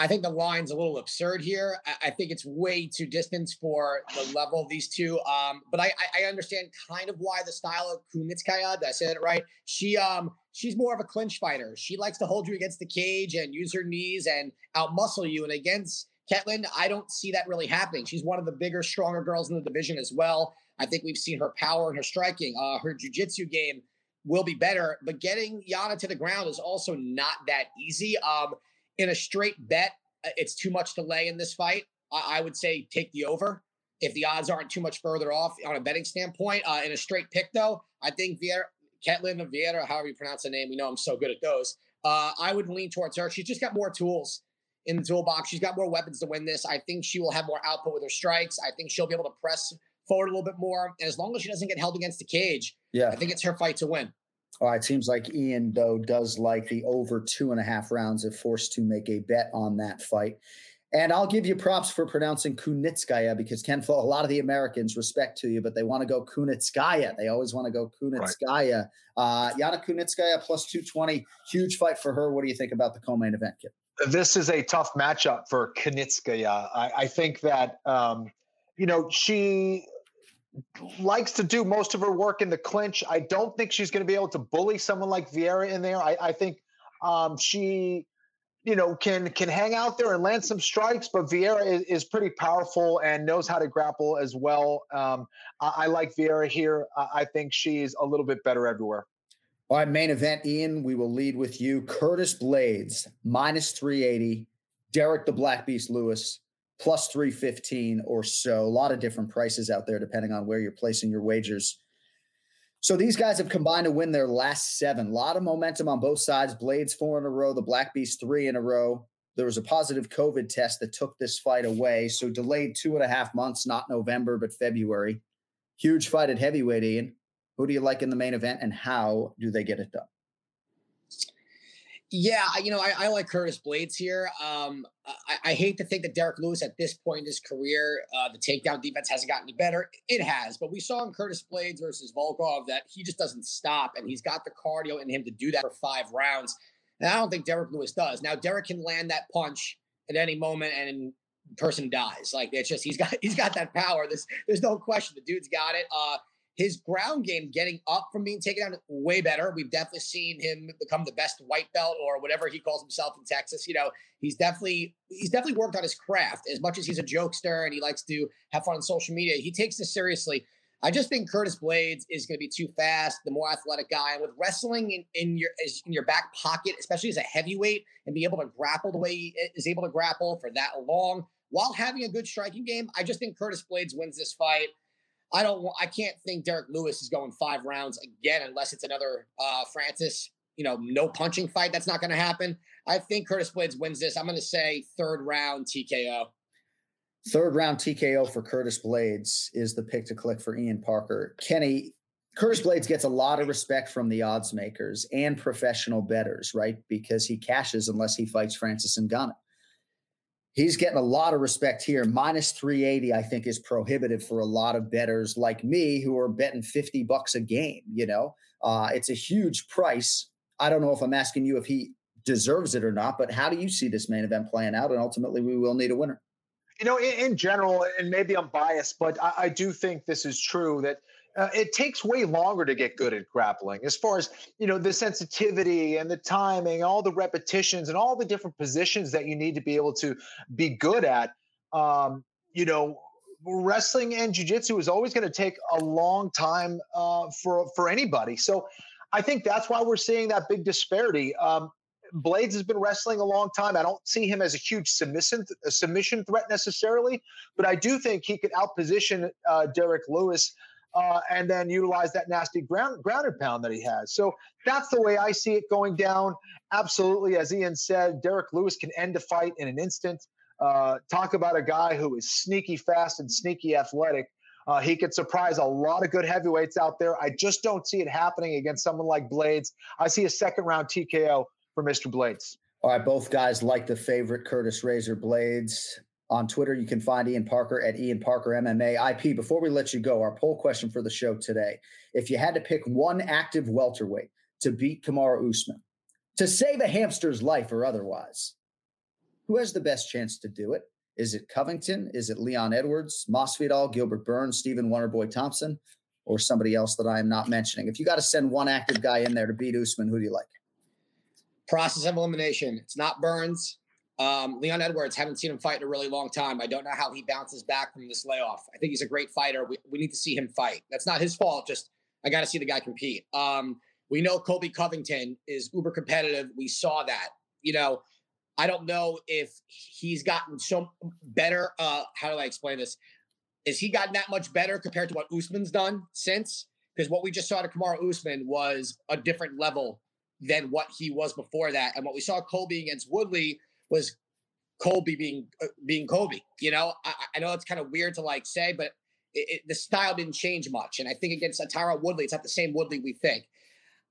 I think the line's a little absurd here. I, I think it's way too distant for the level of these two. Um, but I, I, understand kind of why the style of Kunitskaya. Did I say that right? She um she's more of a clinch fighter. She likes to hold you against the cage and use her knees and outmuscle you. And against Ketlen, I don't see that really happening. She's one of the bigger, stronger girls in the division as well. I think we've seen her power and her striking. Uh, her jujitsu game will be better, but getting Yana to the ground is also not that easy. Um, in a straight bet, uh, it's too much to lay in this fight. I, I would say take the over if the odds aren't too much further off on a betting standpoint. Uh, in a straight pick, though, I think Vieira, Ketlen Vieira, however you pronounce the name, we know I'm so good at those. Uh, I would lean towards her. She's just got more tools in the toolbox. She's got more weapons to win this. I think she will have more output with her strikes. I think she'll be able to press forward a little bit more. And as long as she doesn't get held against the cage, Yeah. I think it's her fight to win. All right. Seems like Ian, though, does like the over two and a half rounds if forced to make a bet on that fight. And I'll give you props for pronouncing Kunitskaya because Ken, a lot of the Americans respect to you, but they want to go Kunitskaya. They always want to go Kunitskaya. Uh, Yana Kunitskaya plus 220. Huge fight for her. What do you think about the co main event, kid? this is a tough matchup for Kunitskaya. I, I think that um, you know she likes to do most of her work in the clinch. I don't think she's going to be able to bully someone like Vieira in there. I, I think um, she, you know, can can hang out there and land some strikes. But Vieira is, is pretty powerful and knows how to grapple as well. Um, I, I like Vieira here. I, I think she's a little bit better everywhere. All right, main event, Ian. We will lead with you. Curtis Blaydes, minus 380. Derrick the Black Beast Lewis, plus 315 or so. A lot of different prices out there depending on where you're placing your wagers. So these guys have combined to win their last seven. A lot of momentum on both sides. Blaydes four in a row, the Black Beast three in a row. There was a positive COVID test that took this fight away. So delayed two and a half months, not November, but February. Huge fight at heavyweight, Ian. Who do you like in the main event and how do they get it done? Yeah, you know, I, I like Curtis Blaydes here. Um, I, I hate to think that Derrick Lewis at this point in his career, uh, the takedown defense hasn't gotten any better. It has, but we saw in Curtis Blaydes versus Volkov that he just doesn't stop, and he's got the cardio in him to do that for five rounds. And I don't think Derrick Lewis does. Now, Derrick can land that punch at any moment, and person dies. Like it's just he's got he's got that power. There's there's no question. The dude's got it. Uh, his ground game getting up from being taken down way better. We've definitely seen him become the best white belt or whatever he calls himself in Texas. You know, he's definitely he's definitely worked on his craft as much as he's a jokester and he likes to have fun on social media. He takes this seriously. I just think Curtis Blaydes is going to be too fast, the more athletic guy, and with wrestling in, in your in your back pocket, especially as a heavyweight, and be able to grapple the way he is able to grapple for that long while having a good striking game. I just think Curtis Blaydes wins this fight. I don't. I can't think Derrick Lewis is going five rounds again unless it's another uh, Francis. You know, no punching fight. That's not going to happen. I think Curtis Blaydes wins this. I'm going to say third round TKO. Third round TKO for Curtis Blaydes is the pick to click for Ian Parker. Kenny, Curtis Blaydes gets a lot of respect from the odds makers and professional betters, right? Because he cashes unless he fights Francis Ngannou. He's getting a lot of respect here. Minus 380, I think, is prohibitive for a lot of bettors like me who are betting 50 bucks a game. You know, uh, it's a huge price. I don't know if I'm asking you if he deserves it or not, but how do you see this main event playing out? And ultimately, we will need a winner. You know, in, in general, and maybe I'm biased, but I, I do think this is true that uh, it takes way longer to get good at grappling as far as you know the sensitivity and the timing all the repetitions and all the different positions that you need to be able to be good at. Um, you know wrestling and jiu-jitsu is always going to take a long time uh, for for anybody. So i think that's why we're seeing that big disparity. Um, Blaydes has been wrestling a long time. I don't see him as a huge submission a submission threat necessarily, but I do think he could outposition uh, Derrick Lewis uh, and then utilize that nasty ground grounded pound that he has. So that's the way I see it going down. Absolutely, as Ian said, Derrick Lewis can end a fight in an instant. Uh, talk about a guy who is sneaky fast and sneaky athletic. Uh, he could surprise a lot of good heavyweights out there. I just don't see it happening against someone like Blaydes. I see a second round TKO for Mr. Blaydes. All right, both guys like the favorite Curtis Razor Blaydes. On Twitter, you can find Ian Parker at Ian Parker MMA IP. Before we let you go, our poll question for the show today: If you had to pick one active welterweight to beat Kamaru Usman, to save a hamster's life or otherwise, who has the best chance to do it? Is it Covington? Is it Leon Edwards, Masvidal, Gilbert Burns, Stephen Wonderboy Thompson, or somebody else that I am not mentioning? If you got to send one active guy in there to beat Usman, who do you like? Process of elimination. It's not Burns. Um, Leon Edwards, haven't seen him fight in a really long time. I don't know how he bounces back from this layoff. I think he's a great fighter. We, we need to see him fight. That's not his fault. Just I got to see the guy compete. Um, we know Colby Covington is uber competitive. We saw that. You know, I don't know if he's gotten so better. Uh, how do I explain this? Is he gotten that much better compared to what Usman's done since? Because what we just saw to Kamaru Usman was a different level than what he was before that. And what we saw Colby against Woodley was Colby being uh, being Colby. You know, I, I, know it's kind of weird to like say, but it, it, the style didn't change much. And I think against Atara Woodley, it's not the same Woodley we think.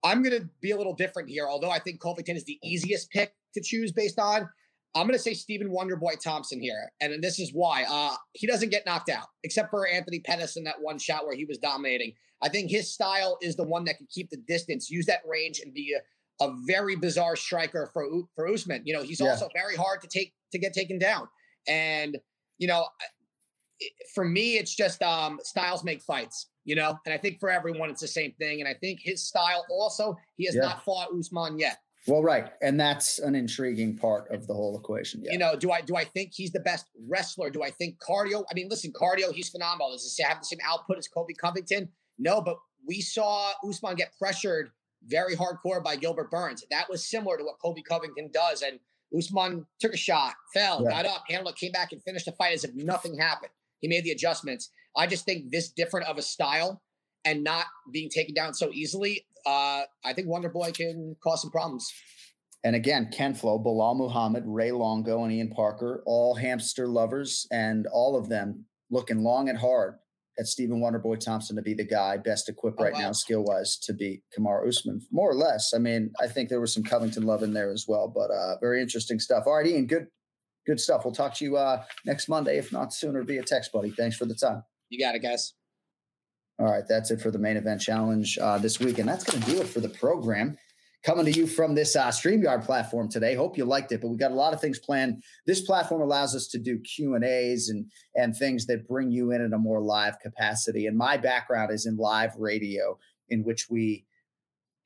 I'm going to be a little different here, although I think Covington is the easiest pick to choose based on. I'm going to say Stephen Wonderboy Thompson here, and this is why. Uh, he doesn't get knocked out, except for Anthony Pettis in that one shot where he was dominating. I think his style is the one that can keep the distance, use that range, and be a, a very bizarre striker for for Usman. You know, he's yeah. also very hard to take to get taken down. And you know, for me, it's just um, styles make fights. You know, and I think for everyone, it's the same thing. And I think his style also, he has yeah. not fought Usman yet. Well, right, and that's an intriguing part of the whole equation. Yeah. You know, do I do I think he's the best wrestler? Do I think cardio? I mean, listen, cardio, he's phenomenal. Does he have the same output as Colby Covington? No, but we saw Usman get pressured very hardcore by Gilbert Burns. That was similar to what Colby Covington does. And Usman took a shot, fell, yeah. got up, handled it, came back and finished the fight as if nothing happened. He made the adjustments. I just think this different of a style and not being taken down so easily, uh, I think Wonder Boy can cause some problems. And again, Ken Flo, Belal Muhammad, Ray Longo, and Ian Parker, all hamster lovers, and all of them looking long and hard at Stephen Wonderboy Thompson to be the guy best equipped oh, right wow. now, skill wise, to beat Kamaru Usman, more or less. I mean, I think there was some Covington love in there as well, but uh, very interesting stuff. All right, Ian, good, good stuff. We'll talk to you uh, next Monday, if not sooner, via text, buddy. Thanks for the time. You got it, guys. All right, that's it for the main event challenge uh, this week, and that's going to do it for the program coming to you from this uh, StreamYard platform today. Hope you liked it, but we got a lot of things planned. This platform allows us to do Q and A's and and things that bring you in in a more live capacity. And my background is in live radio, in which we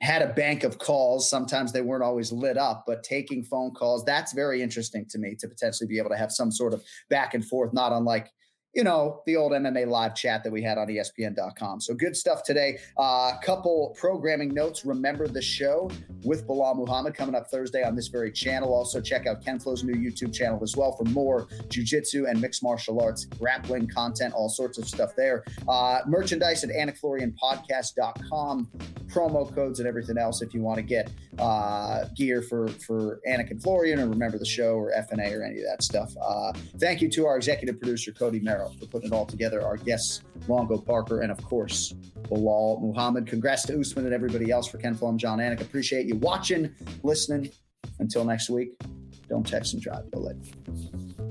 had a bank of calls. Sometimes they weren't always lit up, but taking phone calls, that's very interesting to me to potentially be able to have some sort of back and forth, not unlike you know, the old MMA live chat that we had on ESPN.com. So good stuff today. A uh, couple programming notes. Remember the show with Belal Muhammad coming up Thursday on this very channel. Also, check out Ken Flo's new YouTube channel as well for more jujitsu and mixed martial arts, grappling content, all sorts of stuff there. Uh, merchandise at AnikFlorianPodcast.com. Promo codes and everything else if you want to get uh, gear for, for Anik and Florian or remember the show or FNA or any of that stuff. Uh, thank you to our executive producer, Cody Merrill for putting it all together. Our guests, Longo Parker, and of course, Belal Muhammad. Congrats to Usman and everybody else for Ken Flom, Jon Anik. Appreciate you watching, listening. Until next week, don't text and drive. Go late.